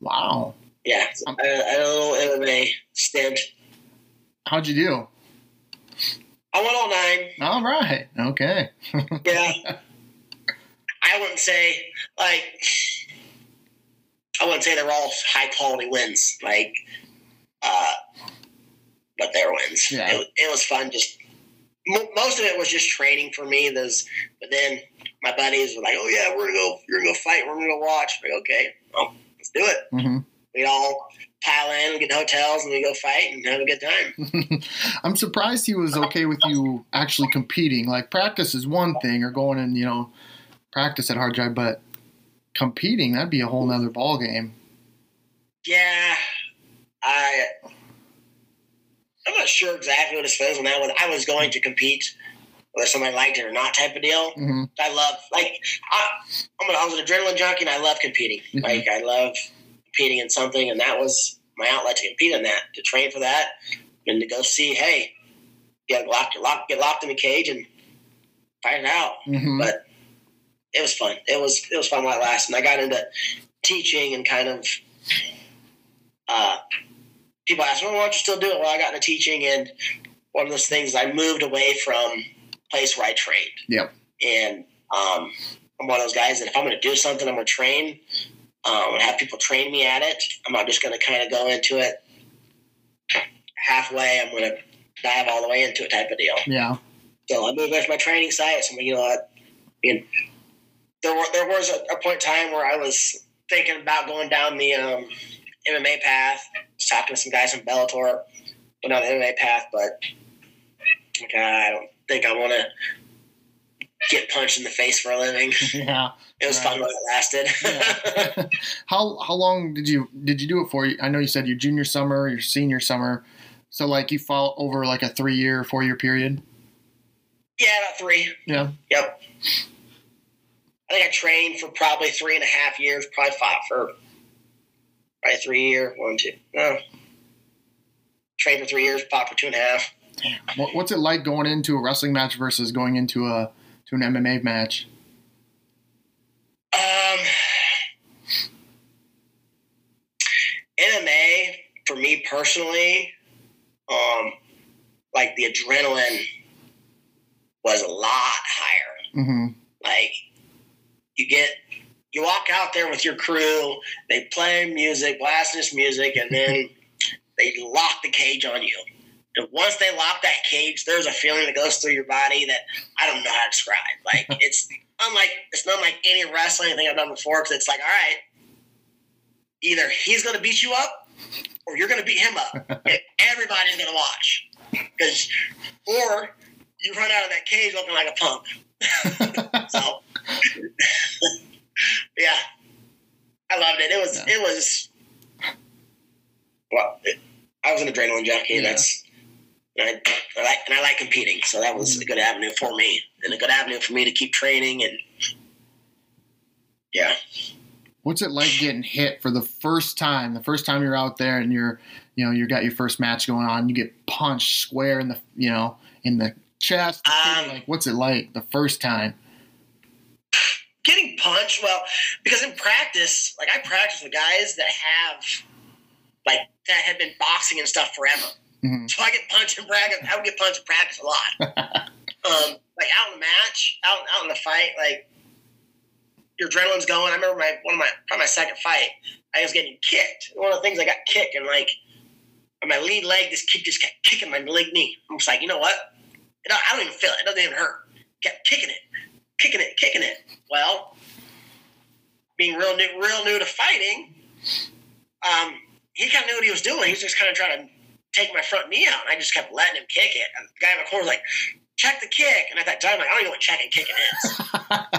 Wow. Yeah, I, I had a little MMA stint. How'd you do? I went all nine. All right. Okay. [laughs] Yeah. I wouldn't say like I wouldn't say they're all high quality wins. Like, uh, but they're wins. Yeah. It, it was fun. Just mo- most of it was just training for me. Those, but then my buddies were like, "Oh yeah, we're gonna go. You're gonna go fight. We're gonna go watch." I'm like, okay, well, let's do it. hmm We'd all pile in, and get hotels, and we go fight and have a good time. [laughs] I'm surprised he was okay with you actually competing. Like practice is one thing, or going and you know practice at hard drive, but competing that'd be a whole nother ball game. Yeah, I. I'm not sure exactly what it says on that one. I was going to compete, whether somebody liked it or not, type of deal. hmm I love like I, I'm an, I was an adrenaline junkie, and I love competing. Mhm. Like I love competing in something, and that was my outlet to compete in that, to train for that, and to go see, hey, get locked, locked, get locked in the cage and fight it out. hmm But it was fun. It was it was fun while it lasted. And I got into teaching and kind of uh, people ask, "Well, why don't you still do it?" Well, I got into teaching, and one of those things I moved away from place where I trained. Yep. And um, I'm one of those guys that if I'm going to do something, I'm going to train. Um, and have people train me at it. I'm not just going to kind of go into it halfway. I'm going to dive all the way into it, type of deal. Yeah. So I moved away from my training site. So you know what? I mean, there were there was a, a point in time where I was thinking about going down the um, MMA path. Talking to some guys from Bellator, going down the MMA path, but okay, I don't think I want to get punched in the face for a living. [laughs] Yeah. It was fun while it lasted. Yeah. [laughs] how how long did you did you do it for? I know you said your junior summer, your senior summer. So like you fall over like a three year, four year period. yeah, about three. Yeah. Yep. I think I trained for probably three and a half years. Probably fought for probably three year, one, two. No. Trained for three years, fought for two and a half. What, what's it like going into a wrestling match versus going into a to an MMA match? Um, MMA for me personally, um, like the adrenaline was a lot higher. Mm-hmm. Like you get, you walk out there with your crew, they play music, blasting this music, and then [laughs] they lock the cage on you. And once they lock that cage, there's a feeling that goes through your body that I don't know how to describe. Like [laughs] it's unlike it's not like any wrestling thing I've done before because it's like, all right, either he's going to beat you up or you're going to beat him up. [laughs] and everybody's going to watch because, or you run out of that cage looking like a punk. [laughs] so, yeah, I loved it. It was Yeah. it was. Well, it, I was an adrenaline junkie. Yeah. That's and I, like and I like competing, so that was a good avenue for me, and a good avenue for me to keep training and. Yeah. What's it like getting hit for the first time? The first time you're out there and you're, you know, you got your first match going on. You get punched square in the, you know, in the chest. Um, like, what's it like the first time? getting punched well because in practice like i practice with guys that have like that have been boxing and stuff forever Mhm. so i get punched in practice i would get punched in practice a lot. [laughs] Um like out in the match out out in the fight like your adrenaline's going. I remember my one of my probably my second fight i was getting kicked. One of the things i got kicked and like my lead leg this kick just kept kicking my leg knee. I'm just like you know what? I don't even feel it. It doesn't even hurt. Kept kicking it kicking it, kicking it. Well, being real new, real new to fighting, um, he kind of knew what he was doing. He was just kind of trying to take my front knee out, and I just kept letting him kick it. And the guy in the corner was like, "Check the kick," and at that time, I'm like, I don't even know what checking kicking is.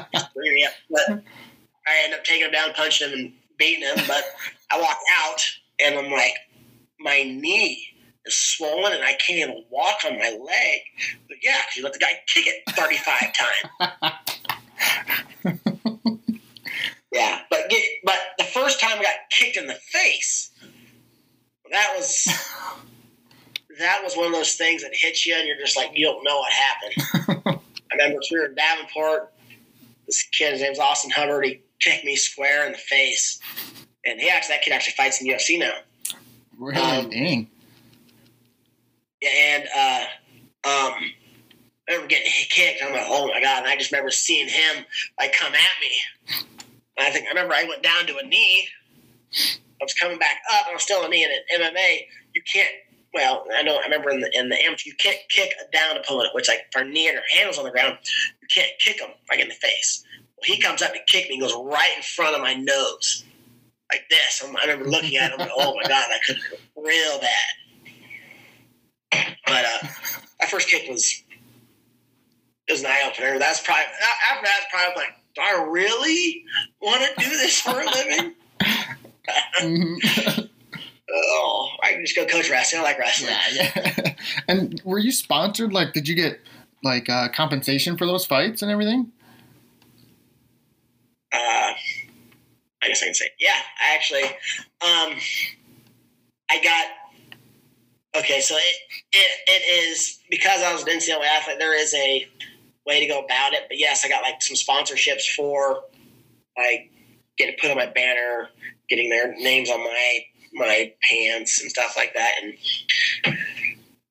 [laughs] Just bring me. But I ended up taking him down, punching him, and beating him. But I walked out, and I'm like, my knee is swollen, and I can't even walk on my leg. But yeah, because you let the guy kick it 35 times. [laughs] Yeah, but get, but the first time I got kicked in the face, that was that was one of those things that hits you, and you're just like you don't know what happened. [laughs] I remember we were in Davenport. This kid, his name's Austin Hubbard. He kicked me square in the face, and he actually that kid actually fights in UFC now. Really? Um, Dang. and uh, um, I remember getting kicked. I'm like, oh my god! And I just remember seeing him like come at me. And I think I remember I went down to a knee. I was coming back up. I was still a knee. And in MMA, you can't. Well, I know. I remember in the in the amateur, you can't kick a down opponent, which like and our handles on the ground, you can't kick them like in the face. Well, he comes up to kick me, and goes right in front of my nose, like this. I'm, I remember looking at him, oh my god, I could real bad. But uh, that first kick was it was an eye opener. That's probably after that's probably like, do I really want to do this for a living? [laughs] Mhm. [laughs] Oh, I can just go coach wrestling. I like wrestling. yeah, yeah. [laughs] and were you sponsored? Like, did you get like uh, compensation for those fights and everything? Uh, I guess I can say, yeah. I actually, um, I got. Okay, so it, it it is because I was an NCAA athlete. There is a way to go about it, but yes, I got like some sponsorships for like getting put on my banner, getting their names on my my pants and stuff like that, and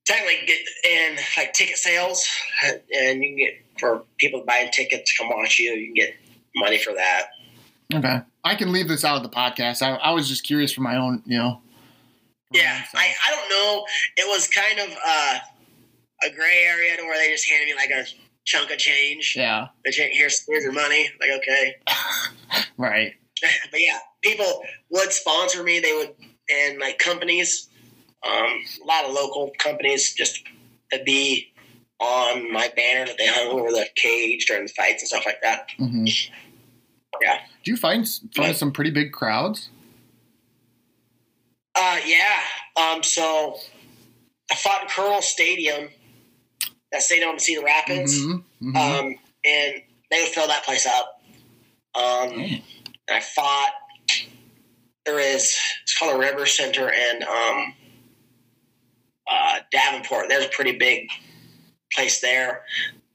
technically get and like ticket sales, and you can get for people buying tickets to come watch you, you can get money for that. Okay, I can leave this out of the podcast. I, I was just curious for my own, you know. Yeah, I, I don't know. It was kind of uh, a gray area to where they just handed me like a chunk of change. yeah, say, here's here's your money. Like okay, [laughs] right. [laughs] but yeah, people would sponsor me. They would and like companies, um, a lot of local companies just to be on my banner that they hung over the cage during the fights and stuff like that. hmm Yeah. Do you find find some pretty big crowds? Uh, yeah. Um, so I fought in Curl Stadium. That stadium in Cedar Rapids. Mhm, mhm. um, and they would fill that place up. Um, I fought. There is it's called a River Center in um, uh, Davenport. There's a pretty big place there.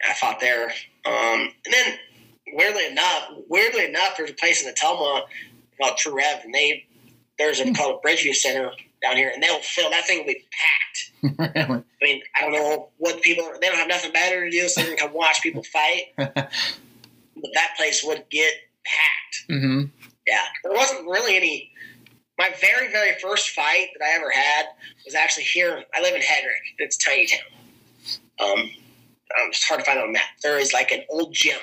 I fought there, um, and then weirdly enough, weirdly enough, there's a place in the Ottumwa called True Rev, and they there's a called a Bridgeview Center down here, and they'll fill that thing will be packed. [laughs] really? I mean, I don't know what people they don't have nothing better to do, so they can come watch people fight. [laughs] but that place would get packed. Mm-hmm. Yeah, there wasn't really any. My very very first fight that I ever had was actually here. I live in Hedrick. It's a tiny town. Um, um, it's hard to find on a map. There is like an old gym.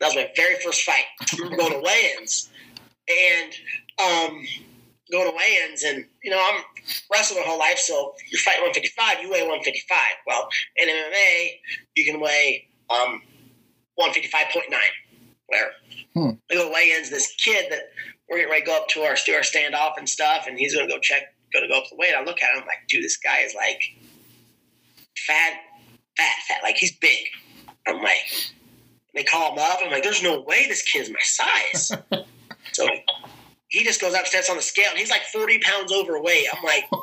That was my very first fight. I remember going to weigh-ins, and um, going to weigh-ins, and you know I'm wrestling my whole life, so you fight 155, you weigh 155. Well, in MMA, you can weigh um, 155.9. Where Hmm. I go to weigh-ins, this kid that we're getting ready to go up to our do our standoff and stuff, and he's going to go check, going to go up the weight. I look at him I'm like, dude, this guy is like fat, fat, fat, like he's big. I'm like, they call him up. I'm like, there's no way this kid's my size. [laughs] so he just goes up, steps on the scale, and he's like 40 pounds overweight. I'm like, [laughs] [laughs]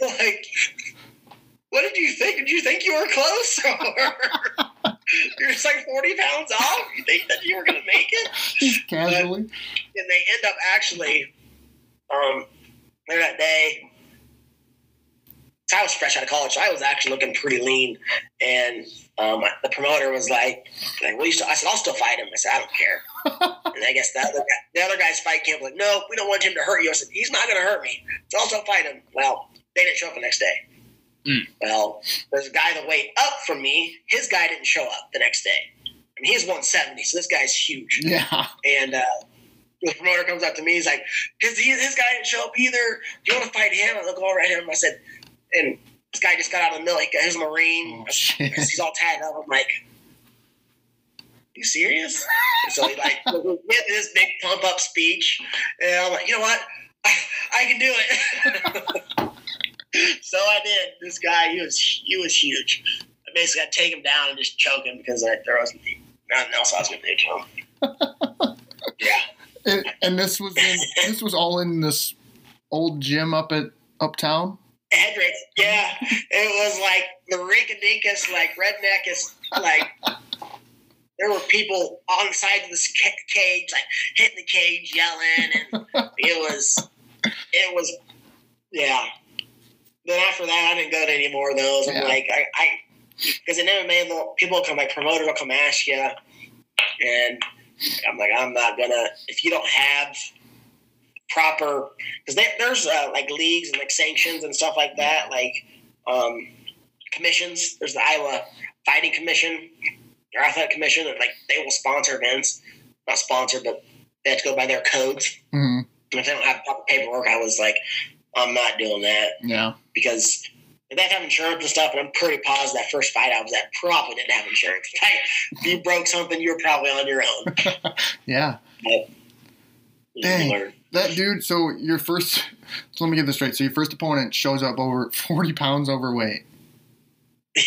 like, what did you think? Did you think you were close? [laughs] You're just like 40 pounds off? You think that you were going to make it? Casually. and they end up actually um there that day I was fresh out of college, so I was actually looking pretty lean. And um, the promoter was like, like well, you still, I said, I'll still fight him. I said, I don't care. [laughs] and I guess the other, guy, the other guy's fight camp was like, no, we don't want him to hurt you. I said, he's not going to hurt me. So I'll still fight him. Well, they didn't show up the next day. Mm. Well, there's a guy that weighed up from me. His guy didn't show up the next day. I mean, he's 170, so this guy's huge. Yeah. And uh, the promoter comes up to me. He's like, his, he, his guy didn't show up either. Do you want to fight him? I look over at him. I said, and this guy just got out of the mill. He's a Marine. Oh. He's all tagged up. I'm like, you serious? And so he like [laughs] get this big pump up speech. And I'm like, you know what? I, I can do it. [laughs] so I did. This guy, he was he was huge. I basically to take him down and just choke him because I, there wasn't nothing else I was going to do to him. [laughs] yeah. And, and this was in, this was all in this old gym up at uptown. Hedrick, yeah, it was like the rinky-dinkus, like redneck is like. There were people on the side of this cage, like hitting the cage, yelling, and it was, it was, yeah. Then after that, I didn't go to any more of those. I'm Yeah. like, I, I, because in MMA, people come, like promoter will come ask you, and I'm like, I'm not gonna. If you don't have proper because there's uh, like leagues and like sanctions and stuff like that, like um, commissions. There's the Iowa Fighting Commission or Athletic Commission like they will sponsor events, not sponsor, but they have to go by their codes. hmm And if they don't have proper paperwork, I was like, I'm not doing that Yeah. because. If they have insurance and stuff, and I'm pretty positive that first fight I was at probably didn't have insurance. [laughs] If you broke something, you were probably on your own. [laughs] Yeah. But Dang. That dude. So your first. So let me get this straight. So your first opponent shows up over [laughs] forty pounds overweight.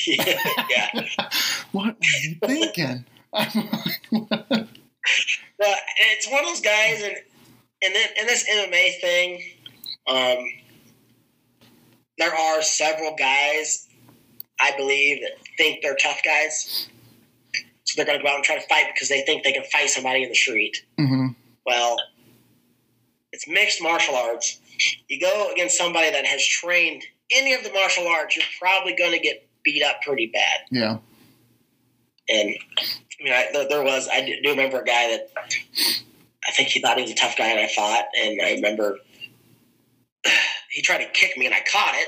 yeah. What were you thinking? Well, it's one of those guys, and and then in this MMA thing, um, there are several guys, I believe, that think they're tough guys. So they're going to go out and try to fight because they think they can fight somebody in the street. hmm Well, it's mixed martial arts. You go against somebody that has trained any of the martial arts, you're probably going to get beat up pretty bad. Yeah. And I mean, I, there, there was I do remember a guy that I think he thought he was a tough guy, and I fought, and I remember he tried to kick me, and I caught it.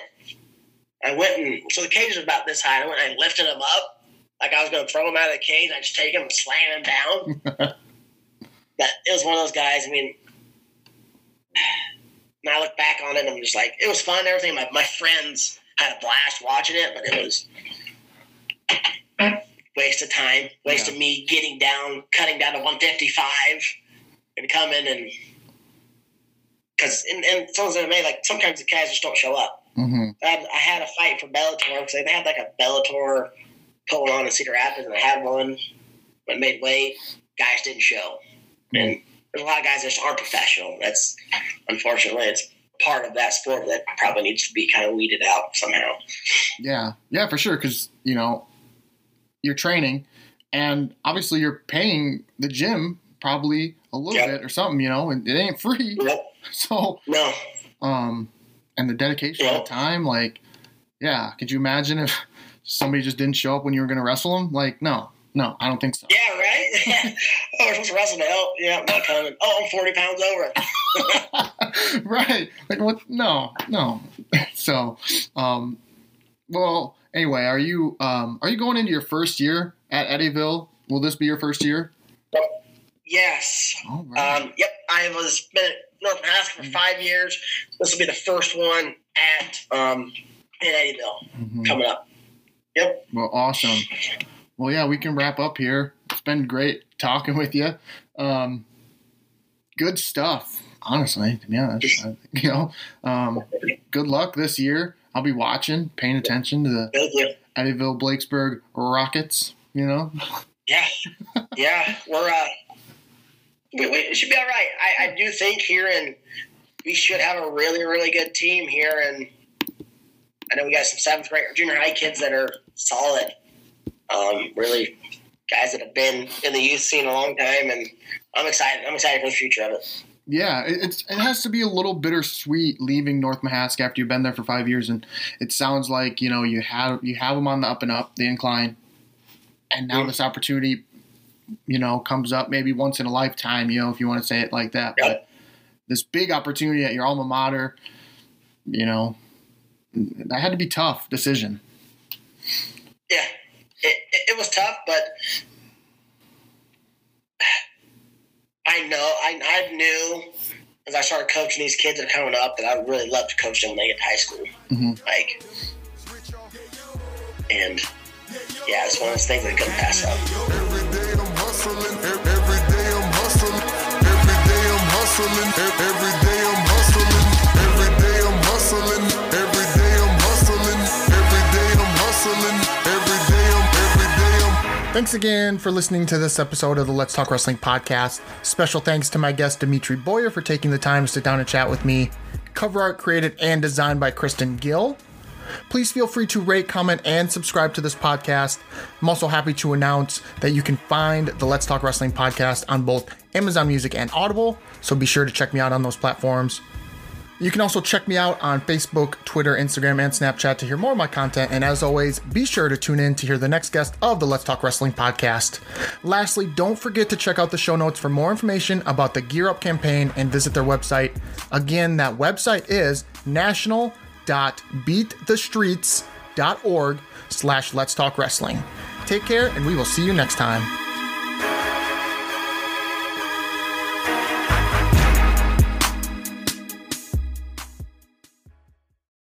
I went and so the cage was about this high. I went and I lifted him up like I was going to throw him out of the cage. I just take him and slam him down. [laughs] but it was one of those guys. I mean, [sighs] now I look back on it, I'm just like, it was fun. and Everything. My my friends had a blast watching it, but it was waste of time, waste of me getting down, cutting down to 155, and coming and because and, and someone's MMA like sometimes the guys just don't show up. hmm I had, I had a fight for Bellator because they had like a Bellator pulling on in Cedar Rapids, and I had one but made weight. Guys didn't show, and there's a lot of guys that just aren't professional. That's unfortunately it's part of that sport that probably needs to be kind of weeded out somehow. Yeah. Yeah, for sure. Because you know, you're training, and obviously you're paying the gym probably a little Yep. bit or something. You know, and it ain't free. Nope. [laughs] So, No, um, and the dedication, Yeah. the time, like, yeah. Could you imagine if somebody just didn't show up when you were going to wrestle them? Like, no, no, I don't think so. yeah, right. [laughs] oh, we're supposed to wrestle now. Yeah, I'm not coming. Oh, I'm 40 pounds over. [laughs] right. Like what? No, no. so, um, well, anyway, are you um, are you going into your first year at Eddyville? Will this be your first year? Yes. Right. Um, yep. I was been North for five years. This will be the first one at um, in Eddyville Mhm. coming up. Yep. Well, awesome. Well, yeah, we can wrap up here. It's been great talking with you. Um, good stuff, honestly. To be honest, I- you know, um, good luck this year. I'll be watching, paying attention to the. Eddyville Blakesburg Rockets. You know, Yeah. Yeah. We're uh, we, we should be all right. I, I do think here and we should have a really really good team here and I know we got some seventh grade junior high kids that are solid. Um, really guys that have been in the youth scene a long time and I'm excited. I'm excited for the future of it. yeah, it, it's it has to be a little bittersweet leaving North Mahaska after you've been there for five years, and it sounds like you know you have you have them on the up and up, the incline, and now Mhm. this opportunity, you know, comes up maybe once in a lifetime, you know, if you want to say it like that. But this big opportunity at your alma mater, you know, that had to be tough decision. Yeah, it, it, it was tough, but I know I, I knew as I started coaching these kids that are coming up that I would really love to coach them when they get to high school. Mhm. Like, and yeah, it's one of those things that I couldn't pass up. Hustling. Every day I'm hustling. Every day I'm hustling. Every day I'm hustling. Every day I'm hustling. Every day I'm hustling. Every day I'm hustling. Every day I'm. Every day I'm. Thanks again for listening to this episode of the Let's Talk Wrestling podcast. Special thanks to my guest Dimitri Boyer for taking the time to sit down and chat with me. Cover art created and designed by Kristen Gill. Please feel free to rate, comment, and subscribe to this podcast. I'm also happy to announce that you can find the Let's Talk Wrestling podcast on both Amazon Music and Audible, so be sure to check me out on those platforms. You can also check me out on Facebook, Twitter, Instagram, and Snapchat to hear more of my content. And as always, be sure to tune in to hear the next guest of the Let's Talk Wrestling podcast. Lastly, don't forget to check out the show notes for more information about the Gear Up campaign and visit their website. Again, that website is national.beatthestreets.org slash Let's Talk Wrestling. Take care, and we will see you next time.